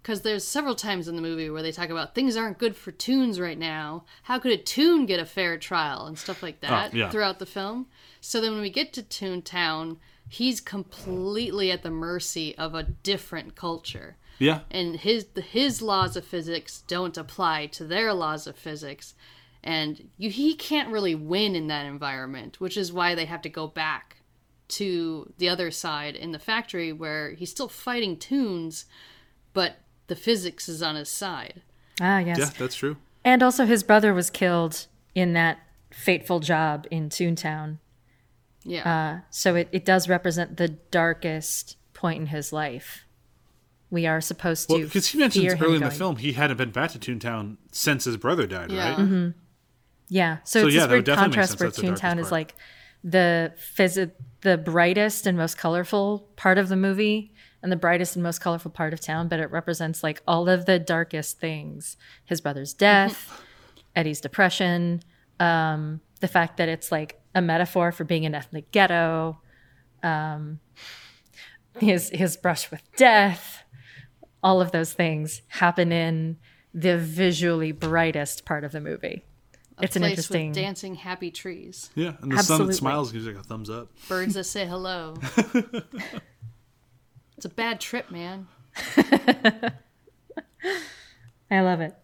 [SPEAKER 2] Because there's several times in the movie where they talk about things aren't good for toons right now. How could a toon get a fair trial and stuff like oh, that
[SPEAKER 1] yeah.
[SPEAKER 2] throughout the film? So then when we get to Toontown, he's completely at the mercy of a different culture.
[SPEAKER 1] yeah.
[SPEAKER 2] and his his laws of physics don't apply to their laws of physics and you, he can't really win in that environment which is why they have to go back to the other side in the factory where he's still fighting toons but the physics is on his side
[SPEAKER 3] ah yes
[SPEAKER 1] Yeah, that's true.
[SPEAKER 3] And also, his brother was killed in that fateful job in Toontown.
[SPEAKER 2] yeah
[SPEAKER 3] So it, it does represent the darkest point in his life. We are supposed to.
[SPEAKER 1] Well, because he mentions early in the
[SPEAKER 3] going-
[SPEAKER 1] film he hadn't been back to Toontown since his brother died,
[SPEAKER 2] yeah
[SPEAKER 1] right?
[SPEAKER 3] Yeah. So,
[SPEAKER 1] So,
[SPEAKER 3] it's
[SPEAKER 1] yeah,
[SPEAKER 3] this weird contrast where Toontown is like the phys- the brightest and most colorful part of the movie and the brightest and most colorful part of town, but it represents like all of the darkest things. His brother's death, Eddie's depression, um, the fact that it's like a metaphor for being an ethnic ghetto, um, his his brush with death, all of those things happen in the visually brightest part of the movie.
[SPEAKER 2] A
[SPEAKER 3] it's an
[SPEAKER 2] place
[SPEAKER 3] interesting
[SPEAKER 2] with dancing happy trees
[SPEAKER 1] Yeah, and the sun
[SPEAKER 3] Absolutely.
[SPEAKER 1] that smiles gives you like a thumbs up.
[SPEAKER 2] birds that say hello it's a bad trip man
[SPEAKER 3] I love it.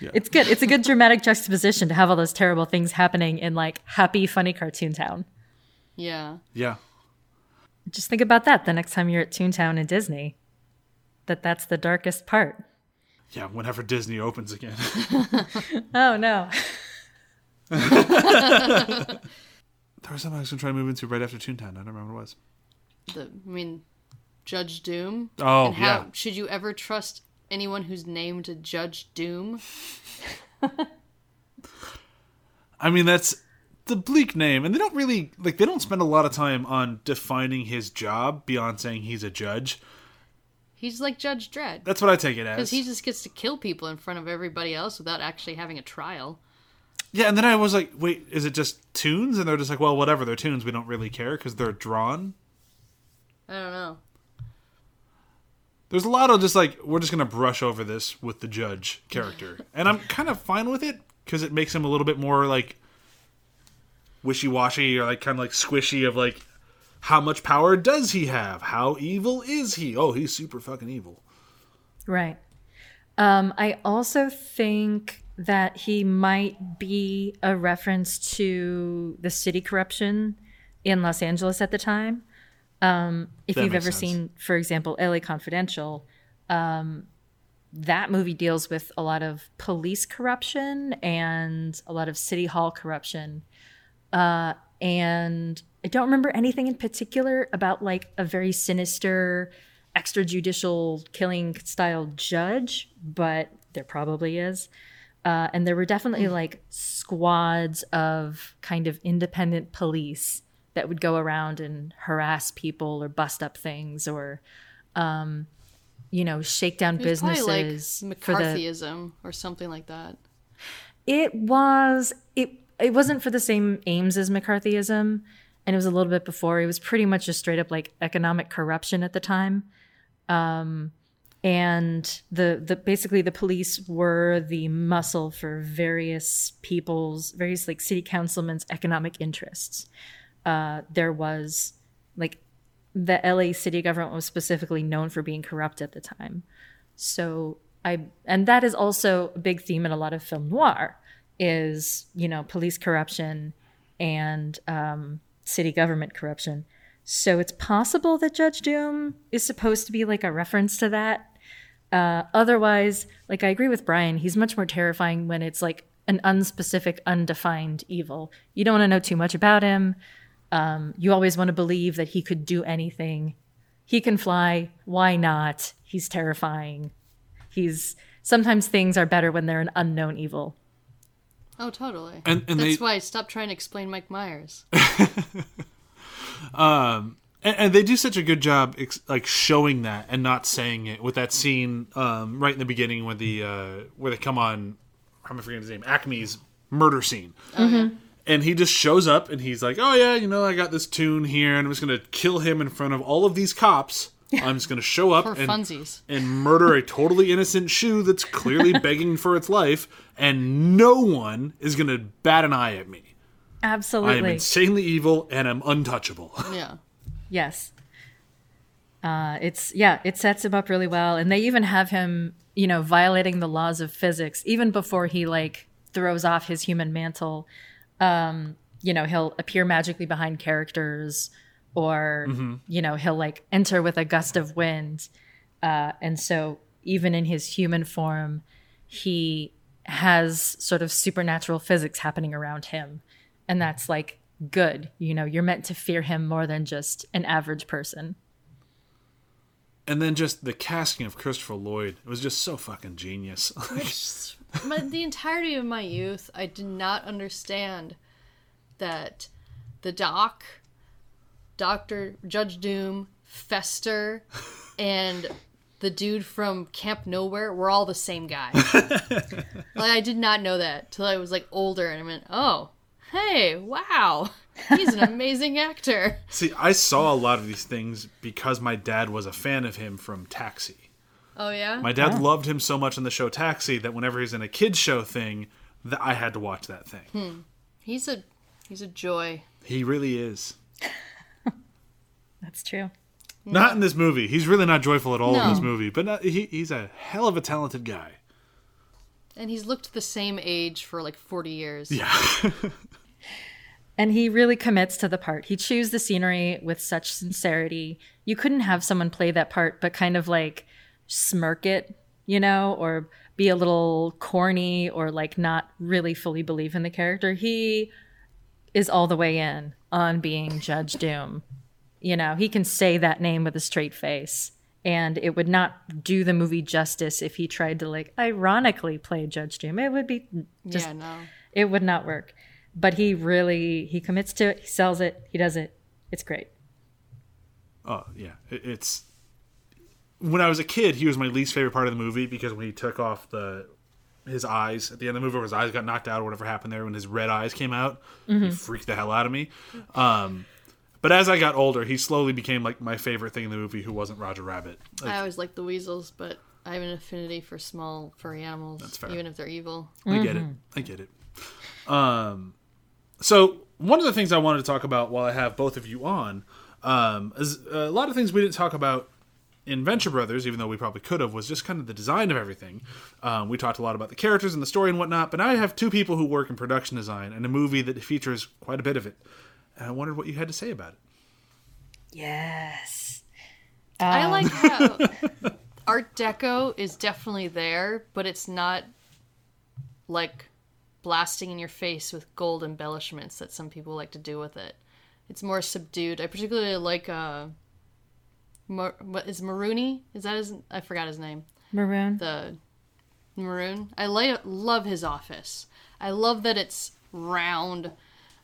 [SPEAKER 1] Yeah.
[SPEAKER 3] It's good. It's a good dramatic juxtaposition to have all those terrible things happening in like happy, funny cartoon town.
[SPEAKER 2] yeah
[SPEAKER 1] Yeah,
[SPEAKER 3] Just think about that the next time you're at Toontown in Disney. That that's the darkest part.
[SPEAKER 1] Yeah. Whenever Disney opens again,
[SPEAKER 3] Oh no.
[SPEAKER 1] there was something I was gonna try to move into right after Toontown. I don't remember what it was.
[SPEAKER 2] the I mean Judge Doom.
[SPEAKER 1] Oh,
[SPEAKER 2] and how
[SPEAKER 1] yeah.
[SPEAKER 2] should you ever trust anyone who's named Judge Doom?
[SPEAKER 1] I mean, that's the bleak name, and they don't really like. They don't spend a lot of time on defining his job beyond saying he's a judge.
[SPEAKER 2] He's like Judge Dredd
[SPEAKER 1] That's what I take it as.
[SPEAKER 2] because he just gets to kill people in front of everybody else without actually having a trial.
[SPEAKER 1] Yeah, and then I was like, wait, is it just toons? And they're just like, well, whatever, they're toons. We don't really care because they're drawn.
[SPEAKER 2] I don't know.
[SPEAKER 1] There's a lot of just like we're just gonna brush over this with the judge character, and I'm kind of fine with it because it makes him a little bit more like wishy-washy or like kind of like squishy of like how much power does he have? How evil is he? Oh, he's super fucking evil.
[SPEAKER 3] Right. Um, I also think that he might be a reference to the city corruption in Los Angeles at the time. Um, if
[SPEAKER 1] That
[SPEAKER 3] you've ever
[SPEAKER 1] sense.
[SPEAKER 3] seen, for example, LA Confidential, um, that movie deals with a lot of police corruption and a lot of city hall corruption. Uh, and I don't remember anything in particular about like a very sinister extrajudicial killing style judge, but there probably is. Uh, and there were definitely like squads of kind of independent police that would go around and harass people or bust up things or, um, you know, shake down
[SPEAKER 2] It was
[SPEAKER 3] businesses
[SPEAKER 2] like
[SPEAKER 3] for the
[SPEAKER 2] McCarthyism or something like that.
[SPEAKER 3] it was it it wasn't for the same aims as McCarthyism, and it was a little bit before. It was pretty much just straight up like economic corruption at the time. and the the basically the police were the muscle for various people's various like city councilmen's economic interests. Uh, there was like the LA city government was specifically known for being corrupt at the time. So I and that is also a big theme in a lot of film noir is you know police corruption and um, city government corruption. So it's possible that Judge Doom is supposed to be like a reference to that. Uh, otherwise, like I agree with Brian, he's much more terrifying when it's like an unspecific, undefined evil. You don't want to know too much about him. Um, you always want to believe that he could do anything. He can fly. Why not? He's terrifying. He's sometimes things are better when they're an unknown evil.
[SPEAKER 2] Oh, totally.
[SPEAKER 1] And- and
[SPEAKER 2] That's
[SPEAKER 1] they-
[SPEAKER 2] why I stopped trying to explain Mike Myers.
[SPEAKER 1] and, and they do such a good job ex- like showing that and not saying it with that scene um, right in the beginning where the uh, where they come on I'm forgetting his name Acme's murder scene and he just shows up and he's like oh yeah you know I got this toon here and I'm just gonna kill him in front of all of these cops I'm just gonna show up and,
[SPEAKER 2] funsies.
[SPEAKER 1] and murder a totally innocent shoe that's clearly begging for its life and no one is gonna bat an eye at me Absolutely. I am insanely evil and I'm untouchable
[SPEAKER 2] Yeah.
[SPEAKER 3] Yes. Uh, it's yeah, it sets him up really well, and they even have him, you know, violating the laws of physics even before he like throws off his human mantle. Um, you know, he'll appear magically behind characters, or you know, he'll like enter with a gust of wind, uh, and so even in his human form, he has sort of supernatural physics happening around him, and that's like good. You know, you're meant to fear him more than just an average person.
[SPEAKER 1] and then just the casting of Christopher Lloyd it was just so fucking genius.
[SPEAKER 2] my, the entirety of my youth, I did not understand that the doc, Doctor Judge Doom, Fester, and the dude from Camp Nowhere were all the same guy. like I did not know that till I was like older, and I went, "Oh, hey, wow, he's an amazing actor."
[SPEAKER 1] See, I saw a lot of these things because my dad was a fan of him from Taxi.
[SPEAKER 2] Oh yeah,
[SPEAKER 1] My dad loved him so much in the show Taxi that whenever he's in a kids show thing, that I had to watch that thing. Hmm.
[SPEAKER 2] he's a he's a joy.
[SPEAKER 1] He really is.
[SPEAKER 3] That's true.
[SPEAKER 1] Not in this movie. He's really not joyful at all in
[SPEAKER 2] No.
[SPEAKER 1] this movie, but not, he, he's a hell of a talented guy.
[SPEAKER 2] And he's looked the same age for like 40 years.
[SPEAKER 1] Yeah.
[SPEAKER 3] And he really commits to the part. He chews the scenery with such sincerity. You couldn't have someone play that part, but kind of like smirk it, you know, or be a little corny or like not really fully believe in the character. He is all the way in on being Judge Doom. You know, he can say that name with a straight face. And it would not do the movie justice if he tried to like ironically play Judge Doom. It would be just
[SPEAKER 2] yeah, no.
[SPEAKER 3] it would not work. But he really he commits to it. He sells it. He does it. It's great.
[SPEAKER 1] Oh yeah, it's when I was a kid, he was my least favorite part of the movie because when he took off the his eyes at the end of the movie, where his eyes got knocked out or whatever happened there, when his red eyes came out, he freaked the hell out of me. Um, but as I got older, he slowly became like my favorite thing in the movie, who wasn't Roger Rabbit. Like,
[SPEAKER 2] I always like the weasels, but I have an affinity for small furry animals, That's
[SPEAKER 1] fair.
[SPEAKER 2] even if they're evil.
[SPEAKER 1] I get it. I get it. Um, so one of the things I wanted to talk about while I have both of you on um, is a lot of things we didn't talk about in Venture Brothers, even though we probably could have, was just kind of the design of everything. Um, we talked a lot about the characters and the story and whatnot, but now I have two people who work in production design and a movie that features quite a bit of it. And I wondered what you had to say about it.
[SPEAKER 3] Yes.
[SPEAKER 2] I
[SPEAKER 3] Um,
[SPEAKER 2] like how Art Deco is definitely there, but it's not like blasting in your face with gold embellishments that some people like to do with it. It's more subdued. I particularly like uh, Mar- what is Marooney? Is that his? I forgot his name.
[SPEAKER 3] Maroon.
[SPEAKER 2] the maroon. I li- love his office. I love that it's round.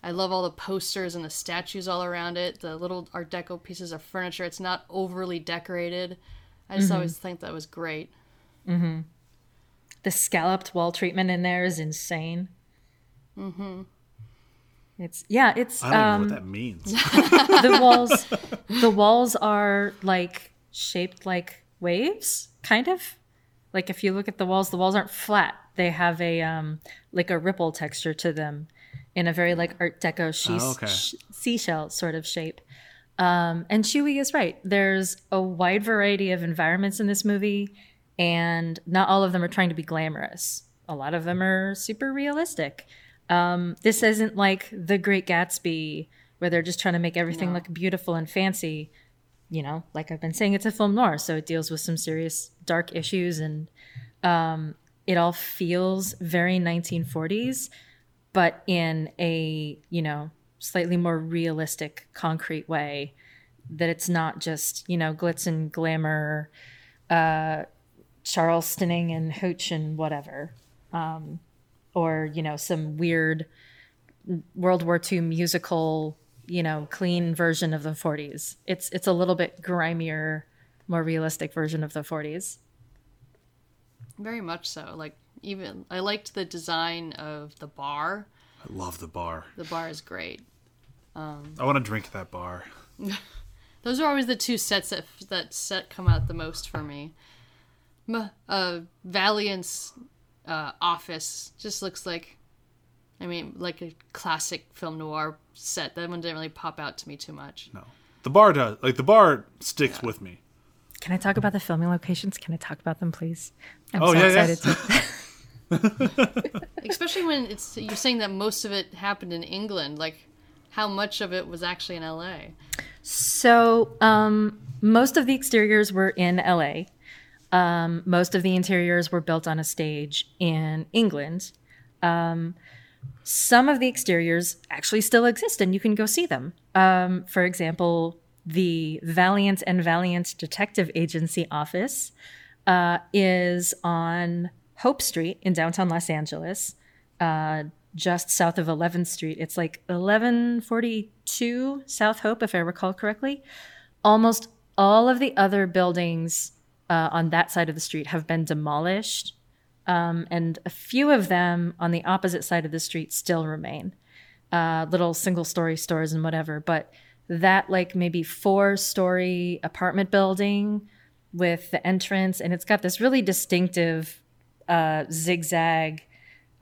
[SPEAKER 2] I love all the posters and the statues all around it. The little Art Deco pieces of furniture. It's not overly decorated. I just always think that was great.
[SPEAKER 3] The scalloped wall treatment in there is insane. Mm-hmm. It's yeah, it's
[SPEAKER 1] I don't
[SPEAKER 3] um,
[SPEAKER 1] know what that means.
[SPEAKER 3] the walls the walls are like shaped like waves, kind of. Like if you look at the walls, the walls aren't flat. They have a um, like a ripple texture to them, in a very like Art Deco she-
[SPEAKER 1] Oh, okay.
[SPEAKER 3] sh- seashell sort of shape. Um, and Chewie is right. There's a wide variety of environments in this movie, and not all of them are trying to be glamorous. A lot of them are super realistic. Um, this isn't like The Great Gatsby, where they're just trying to make everything look beautiful and fancy. You know, like I've been saying, it's a film noir, so it deals with some serious dark issues, and um, it all feels very 1940s, but in a you know slightly more realistic, concrete way. That it's not just you know glitz and glamour, uh, Charlestoning and hooch and whatever, um, or you know some weird World War II musical, you know, clean version of the 40s. It's it's a little bit grimier, more realistic version of the 40s.
[SPEAKER 2] Very much so. Like even I liked the design of the bar.
[SPEAKER 1] I love the bar.
[SPEAKER 2] The bar is great.
[SPEAKER 1] I want to drink that bar.
[SPEAKER 2] Those are always the two sets that that set come out the most for me. M- Uh, Valiant's uh, office just looks like, I mean, like a classic film noir set. That one didn't really pop out to me too much.
[SPEAKER 1] No, the bar does. Like the bar sticks with me.
[SPEAKER 3] Can I talk about the filming locations? Can I talk about them, please? I'm
[SPEAKER 1] Oh,
[SPEAKER 3] so
[SPEAKER 1] yeah, yeah.
[SPEAKER 3] excited to.
[SPEAKER 2] Especially when it's you're saying that most of it happened in England. Like, how much of it was actually in L.A.
[SPEAKER 3] So, um, most of the exteriors were in LA. Um, most of the interiors were built on a stage in England. Um, some of the exteriors actually still exist and you can go see them. Um, for example, the Valiant and Valiant Detective Agency office uh, is on Hope Street in downtown Los Angeles, uh, just south of 11th Street. It's like 1142 South Hope, if I recall correctly. Almost all of the other buildings uh, on that side of the street have been demolished, um, and a few of them on the opposite side of the street still remain. Uh, little single story stores and whatever, but that like maybe four story apartment building with the entrance, and it's got this really distinctive uh, zigzag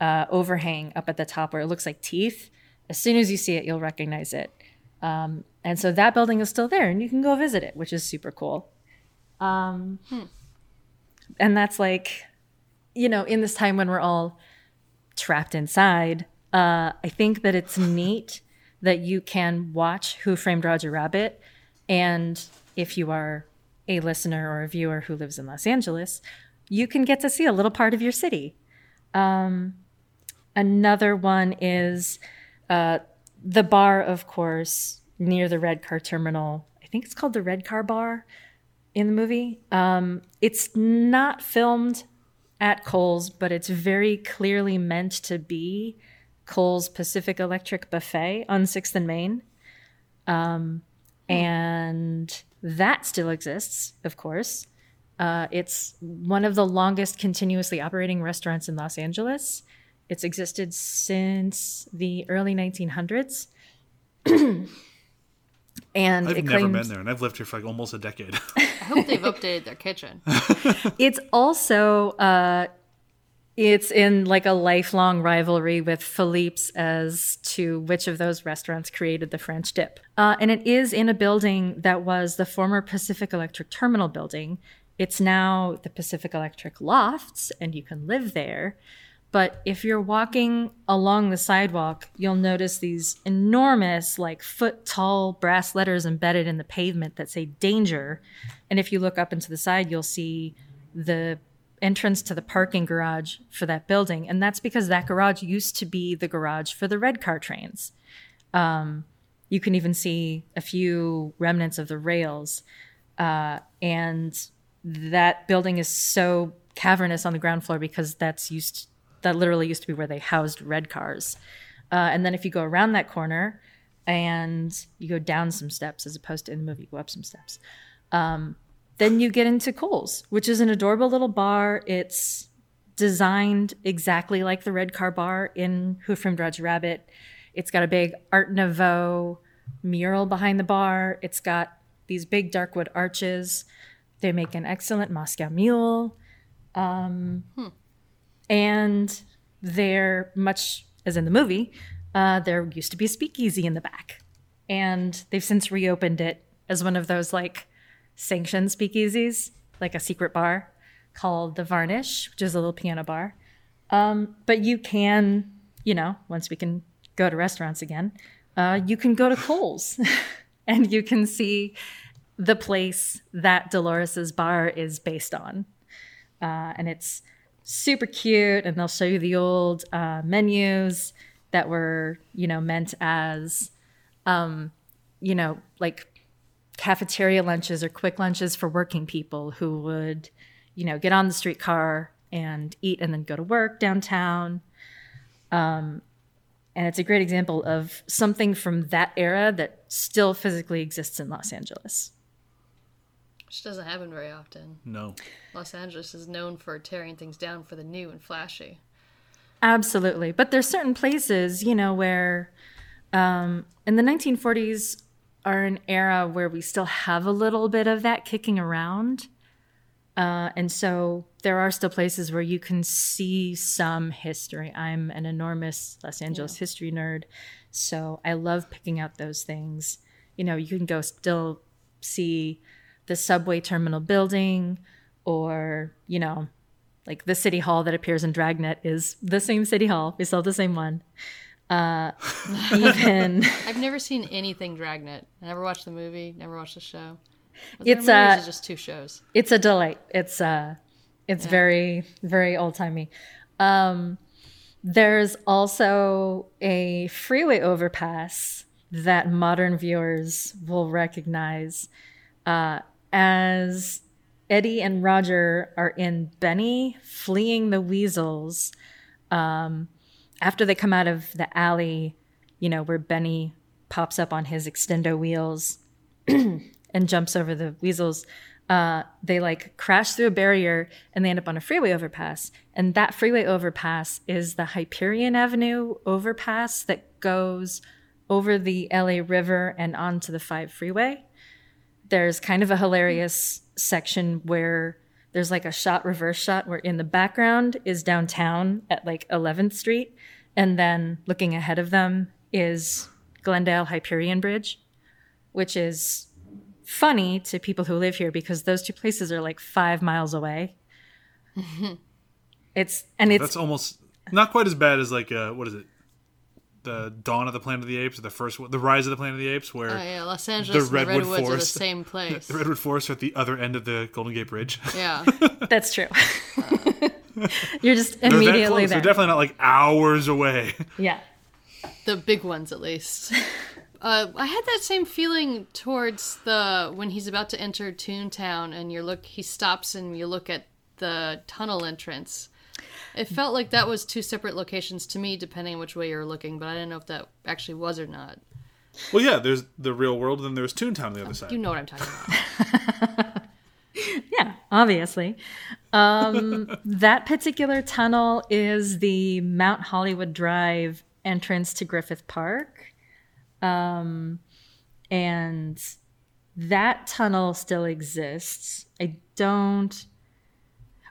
[SPEAKER 3] uh, overhang up at the top where it looks like teeth. As soon as you see it, you'll recognize it. Um, and so that building is still there, and you can go visit it, which is super cool. Um, And that's like, you know, in this time when we're all trapped inside, uh, I think that it's neat that you can watch Who Framed Roger Rabbit. And if you are a listener or a viewer who lives in Los Angeles, you can get to see a little part of your city. Um, another one is uh, the bar, of course, near the Red Car Terminal. I think it's called the Red Car Bar in the movie. Um, it's not filmed at Cole's, but it's very clearly meant to be Cole's Pacific Electric Buffet on 6th and Main. Um, and that still exists, of course. Uh, it's one of the longest continuously operating restaurants in Los Angeles. It's existed since the early 1900s. and
[SPEAKER 1] I've
[SPEAKER 3] it
[SPEAKER 1] never
[SPEAKER 3] claims
[SPEAKER 1] been there, and I've lived here for like almost a decade.
[SPEAKER 2] I hope they've updated their kitchen.
[SPEAKER 3] it's also uh, it's in like a lifelong rivalry with Philippe's as to which of those restaurants created the French dip. Uh, and it is in a building that was the former Pacific Electric Terminal building. It's now the Pacific Electric Lofts, and you can live there. But if you're walking along the sidewalk, you'll notice these enormous, like foot tall brass letters embedded in the pavement that say danger. And if you look up into the side, you'll see the entrance to the parking garage for that building. And that's because that garage used to be the garage for the red car trains. Um, you can even see a few remnants of the rails. Uh, and that building is so cavernous on the ground floor because that's used that literally used to be where they housed red cars. Uh, and then if you go around that corner and you go down some steps as opposed to in the movie, go up some steps. Um, then you get into Cole's, which is an adorable little bar. It's designed exactly like the red car bar in Who Framed Roger Rabbit. It's got a big Art Nouveau mural behind the bar. It's got these big dark wood arches. They make an excellent Moscow Mule. Um, And they're much as in the movie, uh, there used to be a speakeasy in the back. And they've since reopened it as one of those like sanctioned speakeasies, like a secret bar called the Varnish, which is a little piano bar. Um, but you can, you know, once we can go to restaurants again, uh, you can go to Cole's and you can see the place that Dolores's bar is based on. Uh, and it's super cute, and they'll show you the old uh, menus that were, you know, meant as, um, you know, like cafeteria lunches or quick lunches for working people who would, you know, get on the streetcar and eat and then go to work downtown. Um, and it's a great example of something from that era that still physically exists in Los Angeles.
[SPEAKER 2] Which doesn't happen very often.
[SPEAKER 1] No.
[SPEAKER 2] Los Angeles is known for tearing things down for the new and flashy.
[SPEAKER 3] Absolutely. But there's certain places, you know, where um, in the 1940s are an era where we still have a little bit of that kicking around. Uh, and so there are still places where you can see some history. I'm an enormous Los Angeles history nerd. So I love picking out those things. You know, you can go still see the subway terminal building or, you know, like the city hall that appears in Dragnet is the same city hall. We saw the same one. Uh, even
[SPEAKER 2] I've never seen anything Dragnet. I never watched the movie. Never watched the show. Was
[SPEAKER 3] It's,
[SPEAKER 2] a
[SPEAKER 3] uh,
[SPEAKER 2] just two shows.
[SPEAKER 3] it's a delight. It's uh, it's very very old timey. Um, there's also a freeway overpass that modern viewers will recognize uh, as Eddie and Roger are in Benny fleeing the weasels um, after they come out of the alley, you know, where Benny pops up on his extendo wheels and jumps over the weasels. Uh, they like crash through a barrier and they end up on a freeway overpass. And that freeway overpass is the Hyperion Avenue overpass that goes over the LA River and onto the 5 freeway. There's kind of a hilarious section where there's like a shot reverse shot where in the background is downtown at like 11th Street and then looking ahead of them is Glendale Hyperion Bridge, which is funny to people who live here because those two places are like 5 miles away. it's and it's
[SPEAKER 1] That's almost not quite as bad as like uh, what is it? The Dawn of the Planet of the Apes, or the first one, the Rise of the Planet of the Apes, where
[SPEAKER 2] Oh yeah, Los Angeles and the
[SPEAKER 1] Redwood
[SPEAKER 2] Redwoods are the
[SPEAKER 1] Forest.
[SPEAKER 2] same place.
[SPEAKER 1] the Redwood Forest are at the other end of the Golden Gate Bridge.
[SPEAKER 2] yeah.
[SPEAKER 3] that's true. You're just
[SPEAKER 1] They're
[SPEAKER 3] immediately
[SPEAKER 1] close.
[SPEAKER 3] there.
[SPEAKER 1] They're definitely not like hours away.
[SPEAKER 3] yeah.
[SPEAKER 2] the big ones at least. Uh, I had that same feeling towards the when he's about to enter Toontown and you look he stops and you look at the tunnel entrance. It felt like that was two separate locations to me, depending on which way you're looking, but I didn't know if that actually was or not.
[SPEAKER 1] well, yeah, there's the real world, and then there's Toontown on the other side.
[SPEAKER 2] You know what I'm talking about.
[SPEAKER 3] Yeah, obviously. Um, that particular tunnel is the Mount Hollywood Drive entrance to Griffith Park. Um, and that tunnel still exists. I don't.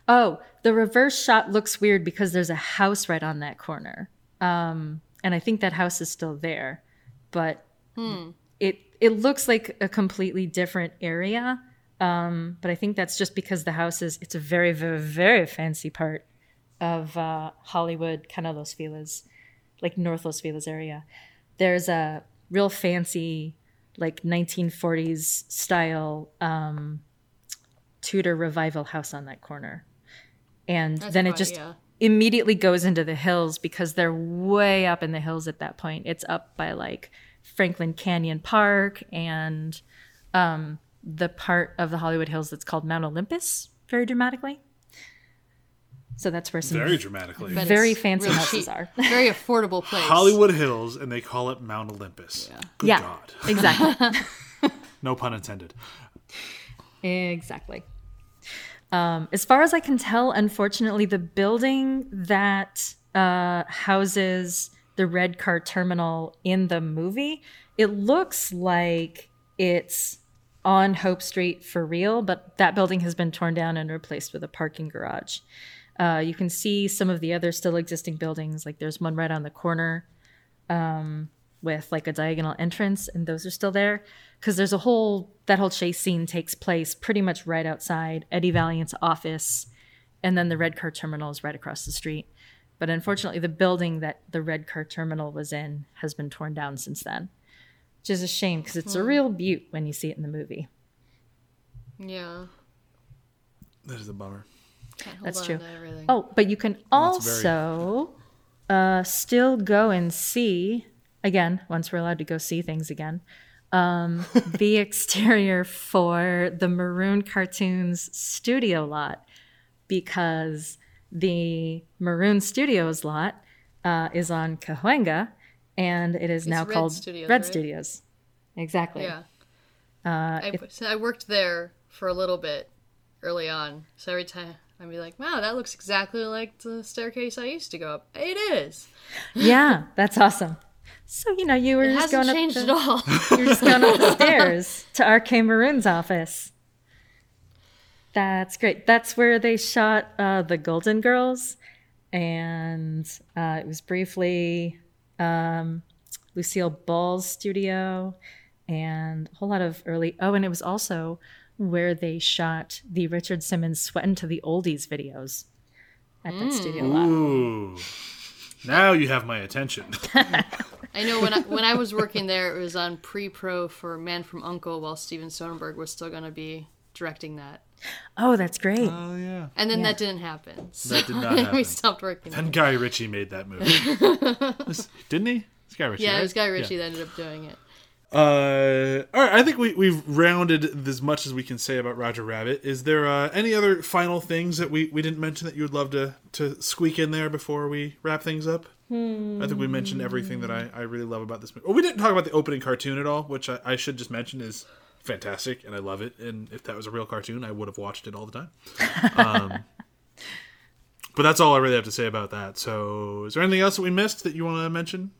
[SPEAKER 3] Oh, the reverse shot looks weird because there's a house right on that corner. Um, and I think that house is still there. But it it looks like a completely different area. Um, but I think that's just because the house is it's a very very very fancy part of uh, Hollywood, kind of Los Feliz, like North Los Feliz area. There's a real fancy like 1940s style um, Tudor revival house on that corner, and
[SPEAKER 2] That's
[SPEAKER 3] then it just
[SPEAKER 2] yeah.
[SPEAKER 3] immediately goes into the hills because they're way up in the hills at that point. It's up by like Franklin Canyon Park and um, the part of the Hollywood Hills that's called Mount Olympus, very dramatically. So that's where some
[SPEAKER 1] Very dramatically.
[SPEAKER 3] Very fancy
[SPEAKER 2] real
[SPEAKER 3] houses
[SPEAKER 2] cheap.
[SPEAKER 3] are.
[SPEAKER 2] Very affordable place.
[SPEAKER 1] Hollywood Hills, and they call it Mount Olympus. Good
[SPEAKER 3] yeah,
[SPEAKER 1] God.
[SPEAKER 3] exactly.
[SPEAKER 1] No pun intended.
[SPEAKER 3] Exactly. Um, as far as I can tell, unfortunately, the building that uh, houses the red car terminal in the movie, it looks like it's on Hope Street for real, but that building has been torn down and replaced with a parking garage. Uh, you can see some of the other still existing buildings, like there's one right on the corner um, with like a diagonal entrance, and those are still there because there's a whole that whole chase scene takes place pretty much right outside Eddie Valiant's office, and then the red car terminal is right across the street. But unfortunately, the building that the red car terminal was in has been torn down since then, which is a shame because it's a real beaut when you see it in the movie.
[SPEAKER 2] Yeah.
[SPEAKER 1] That is a bummer.
[SPEAKER 3] That's true. Oh, but you can also uh, still go and see again once we're allowed to go see things again. Um, the exterior for the Maroon Cartoons studio lot because the Maroon Studios lot uh, is on Cahuenga and it is now
[SPEAKER 2] Red
[SPEAKER 3] called
[SPEAKER 2] Studios,
[SPEAKER 3] Red
[SPEAKER 2] right?
[SPEAKER 3] Studios. Exactly.
[SPEAKER 2] Yeah.
[SPEAKER 3] Uh,
[SPEAKER 2] I, so I worked there for a little bit early on. So every time I'd be like, wow, that looks exactly like the staircase I used to go up. It is.
[SPEAKER 3] yeah, that's awesome. So you know you were
[SPEAKER 2] It
[SPEAKER 3] just going
[SPEAKER 2] hasn't
[SPEAKER 3] up
[SPEAKER 2] changed
[SPEAKER 3] the-
[SPEAKER 2] at all.
[SPEAKER 3] You're just going up the stairs to RK Maroon's office. That's great. That's where they shot uh, the Golden Girls, and uh, it was briefly um, Lucille Ball's studio, and a whole lot of early. Oh, and it was also where they shot the Richard Simmons "Sweatin' to the Oldies" videos at that studio lot.
[SPEAKER 1] Ooh. Now you have my attention.
[SPEAKER 2] I know when I, when I was working there, it was on pre-pro for Man from Uncle, while Steven Soderbergh was still going to be directing that,
[SPEAKER 3] Oh, that's great.
[SPEAKER 1] Oh yeah.
[SPEAKER 2] and then that didn't happen. So
[SPEAKER 1] That did not happen.
[SPEAKER 2] we stopped working. there.
[SPEAKER 1] And Guy Ritchie made that movie. Was- Didn't he? It's Guy Ritchie.
[SPEAKER 2] Yeah,
[SPEAKER 1] right?
[SPEAKER 2] it was Guy Ritchie that ended up doing it.
[SPEAKER 1] Uh, all right, I think we, we've rounded as much as we can say about Roger Rabbit. Is there uh, any other final things that we, we didn't mention that you would love to, to squeak in there before we wrap things up? I think we mentioned everything that I, I really love about this movie. Well, we didn't talk about the opening cartoon at all, which I, I should just mention is fantastic and I love it. And if that was a real cartoon, I would have watched it all the time. Um, but that's all I really have to say about that. So, is there anything else that we missed that you want to mention?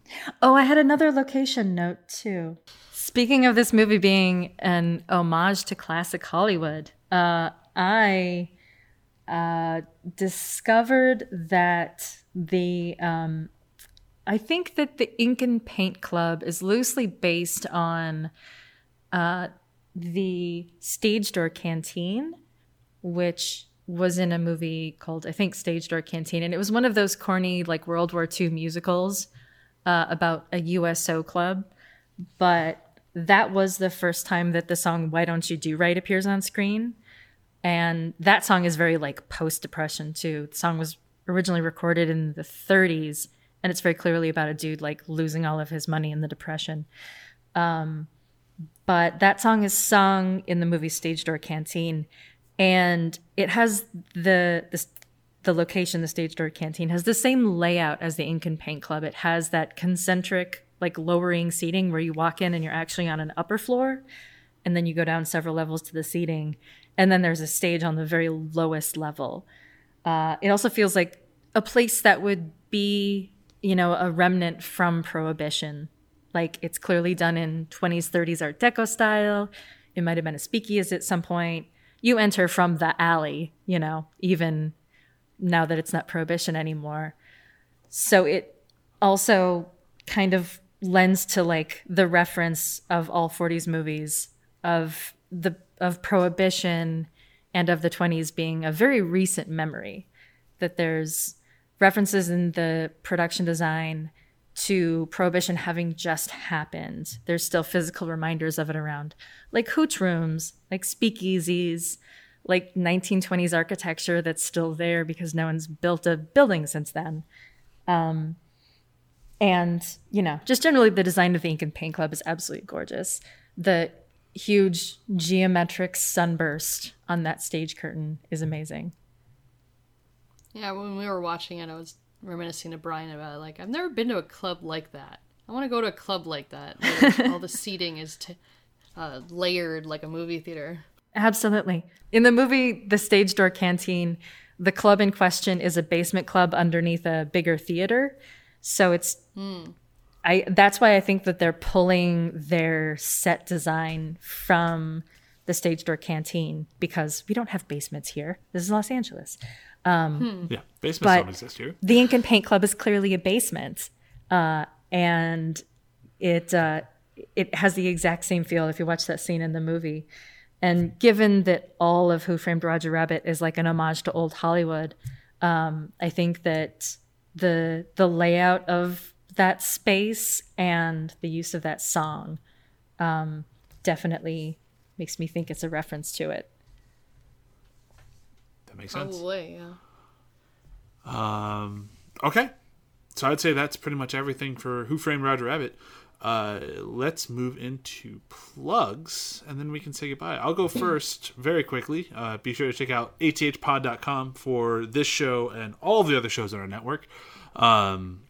[SPEAKER 3] Oh, I had another location note too. Speaking of this movie being an homage to classic Hollywood, uh, I uh, discovered that the um, I think that the Ink and Paint Club is loosely based on uh, the Stage Door Canteen, which was in a movie called I think Stage Door Canteen, and it was one of those corny like World War II musicals uh, about a USO club, but that was the first time that the song "Why Don't You Do Right" appears on screen, and that song is very like post depression too. The song was originally recorded in the 30s, and it's very clearly about a dude like losing all of his money in the depression. Um, but that song is sung in the movie Stage Door Canteen, and it has the the the location, the Stage Door Canteen, has the same layout as the Ink and Paint Club. It has that concentric, like lowering seating where you walk in and you're actually on an upper floor, and then you go down several levels to the seating, and then there's a stage on the very lowest level. Uh, it also feels like a place that would be, you know, a remnant from Prohibition. Like it's clearly done in 20s, 30s Art Deco style. It might have been a speakeasy at some point. You enter from the alley, you know, even now that it's not prohibition anymore. So it also kind of lends to like the reference of all 40s movies of the of prohibition and of the 20s being a very recent memory that there's references in the production design to prohibition having just happened there's still physical reminders of it around like hooch rooms like speakeasies like 1920s architecture that's still there because no one's built a building since then. Um, and, you know, just generally the design of the Ink and Paint Club is absolutely gorgeous. The huge geometric sunburst on that stage curtain is amazing.
[SPEAKER 2] Yeah, when we were watching it, I was reminiscing to Brian about it. Like, I've never been to a club like that. I want to go to a club like that. All the seating is t- uh, layered like a movie theater.
[SPEAKER 3] Absolutely. In the movie The Stage Door Canteen, the club in question is a basement club underneath a bigger theater. So it's I that's why I think that they're pulling their set design from the stage door canteen because we don't have basements here. This is Los Angeles.
[SPEAKER 1] Yeah, basements
[SPEAKER 3] But-
[SPEAKER 1] don't exist here.
[SPEAKER 3] The Ink and Paint Club is clearly a basement, uh, and it uh, it has the exact same feel if you watch that scene in the movie. And given that all of Who Framed Roger Rabbit is like an homage to old Hollywood, um, I think that the the layout of that space and the use of that song um, definitely makes me think it's a reference to it.
[SPEAKER 1] That makes sense.
[SPEAKER 2] Probably, yeah.
[SPEAKER 1] Um, okay, so I'd say that's pretty much everything for Who Framed Roger Rabbit. Uh, let's move into plugs, and then we can say goodbye. I'll go first very quickly. Uh, be sure to check out athpod.com for this show and all the other shows on our network. Um,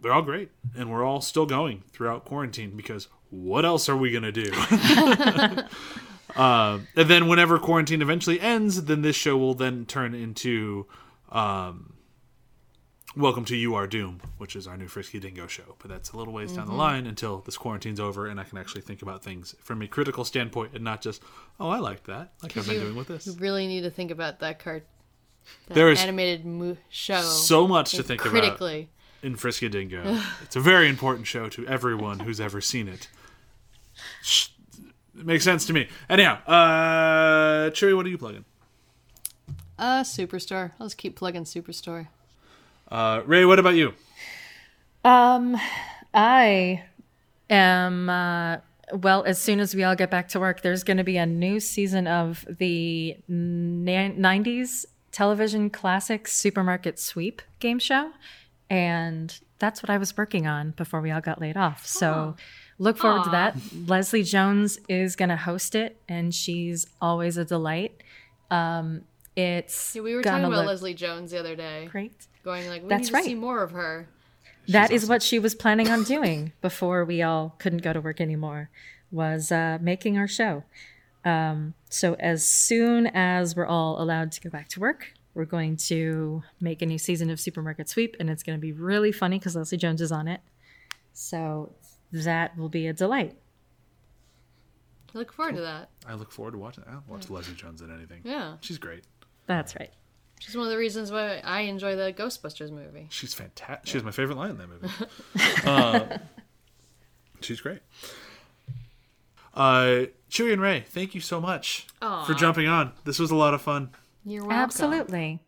[SPEAKER 1] they're all great, and we're all still going throughout quarantine because what else are we gonna do? Um, and then whenever quarantine eventually ends, then this show will then turn into um, Welcome to You Are Doom, which is our new Frisky Dingo show. But that's a little ways down the line until this quarantine's over and I can actually think about things from a critical standpoint and not just, oh, I like that, like I've been
[SPEAKER 2] you-
[SPEAKER 1] doing with this.
[SPEAKER 2] You really need to think about that card. That
[SPEAKER 1] There is
[SPEAKER 2] animated mo- show.
[SPEAKER 1] So much to think about
[SPEAKER 2] critically.
[SPEAKER 1] in Frisky Dingo. it's a very important show to everyone who's ever seen it. Sh- It makes sense to me. Anyhow, uh, Chewy, what are you plugging?
[SPEAKER 2] Uh, Superstore. I'll just keep plugging Superstore.
[SPEAKER 1] Uh, Ray, what about you?
[SPEAKER 3] Um, I am. Uh, well, as soon as we all get back to work, there's going to be a new season of the ni- '90s television classic Supermarket Sweep game show, and that's what I was working on before we all got laid off. So. Look forward to that. Leslie Jones is going to host it, and she's always a delight. Um, it's
[SPEAKER 2] Yeah, we were talking about Leslie Jones the other day.
[SPEAKER 3] great.
[SPEAKER 2] Going like, we
[SPEAKER 3] That's
[SPEAKER 2] need
[SPEAKER 3] right.
[SPEAKER 2] to see more of her.
[SPEAKER 3] That is what she was planning on doing before we all couldn't go to work anymore was uh, making our show um, so as soon as we're all allowed to go back to work we're going to make a new season of supermarket sweep and it's going to be really funny because leslie jones is on it so that will be a delight
[SPEAKER 2] I look forward to that.
[SPEAKER 1] I look forward to watching. I don't watch Leslie Jones in anything.
[SPEAKER 2] Yeah.
[SPEAKER 1] She's great.
[SPEAKER 3] that's right
[SPEAKER 2] She's one of the reasons why I enjoy the Ghostbusters movie.
[SPEAKER 1] She's fantastic. She's my favorite line in that movie. uh, she's great. Uh, Chewy and Ray, thank you so much for jumping on. This was a lot of fun.
[SPEAKER 2] You're welcome.
[SPEAKER 3] absolutely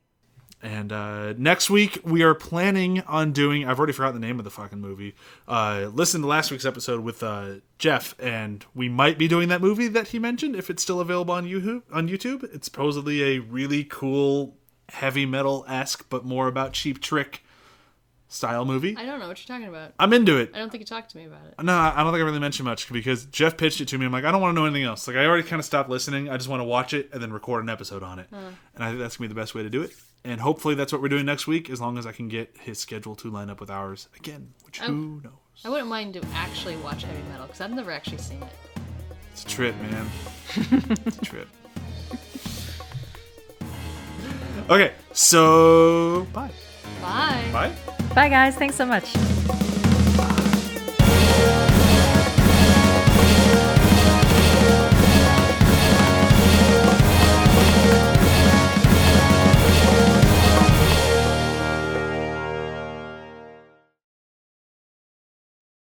[SPEAKER 1] And uh, next week we are planning on doing. I've already forgotten the name of the fucking movie. Uh, listen to last week's episode with uh, Jeff, and we might be doing that movie that he mentioned if it's still available on YouTube. On YouTube, it's supposedly a really cool heavy metal esque, but more about Cheap Trick style movie.
[SPEAKER 2] I don't know what you're talking about.
[SPEAKER 1] I'm into it.
[SPEAKER 2] I don't think you talked to me about it.
[SPEAKER 1] No, I don't think I really mentioned much because Jeff pitched it to me. I'm like, I don't want to know anything else. Like, I already kind of stopped listening. I just want to watch it and then record an episode on it. And I think that's gonna be the best way to do it. And hopefully, that's what we're doing next week, as long as I can get his schedule to line up with ours again. Which oh, who knows?
[SPEAKER 2] I wouldn't mind to actually watch heavy metal because I've never actually seen it.
[SPEAKER 1] It's a trip, man. it's a trip. Okay, so bye.
[SPEAKER 2] Bye.
[SPEAKER 1] Bye.
[SPEAKER 3] bye guys thanks so much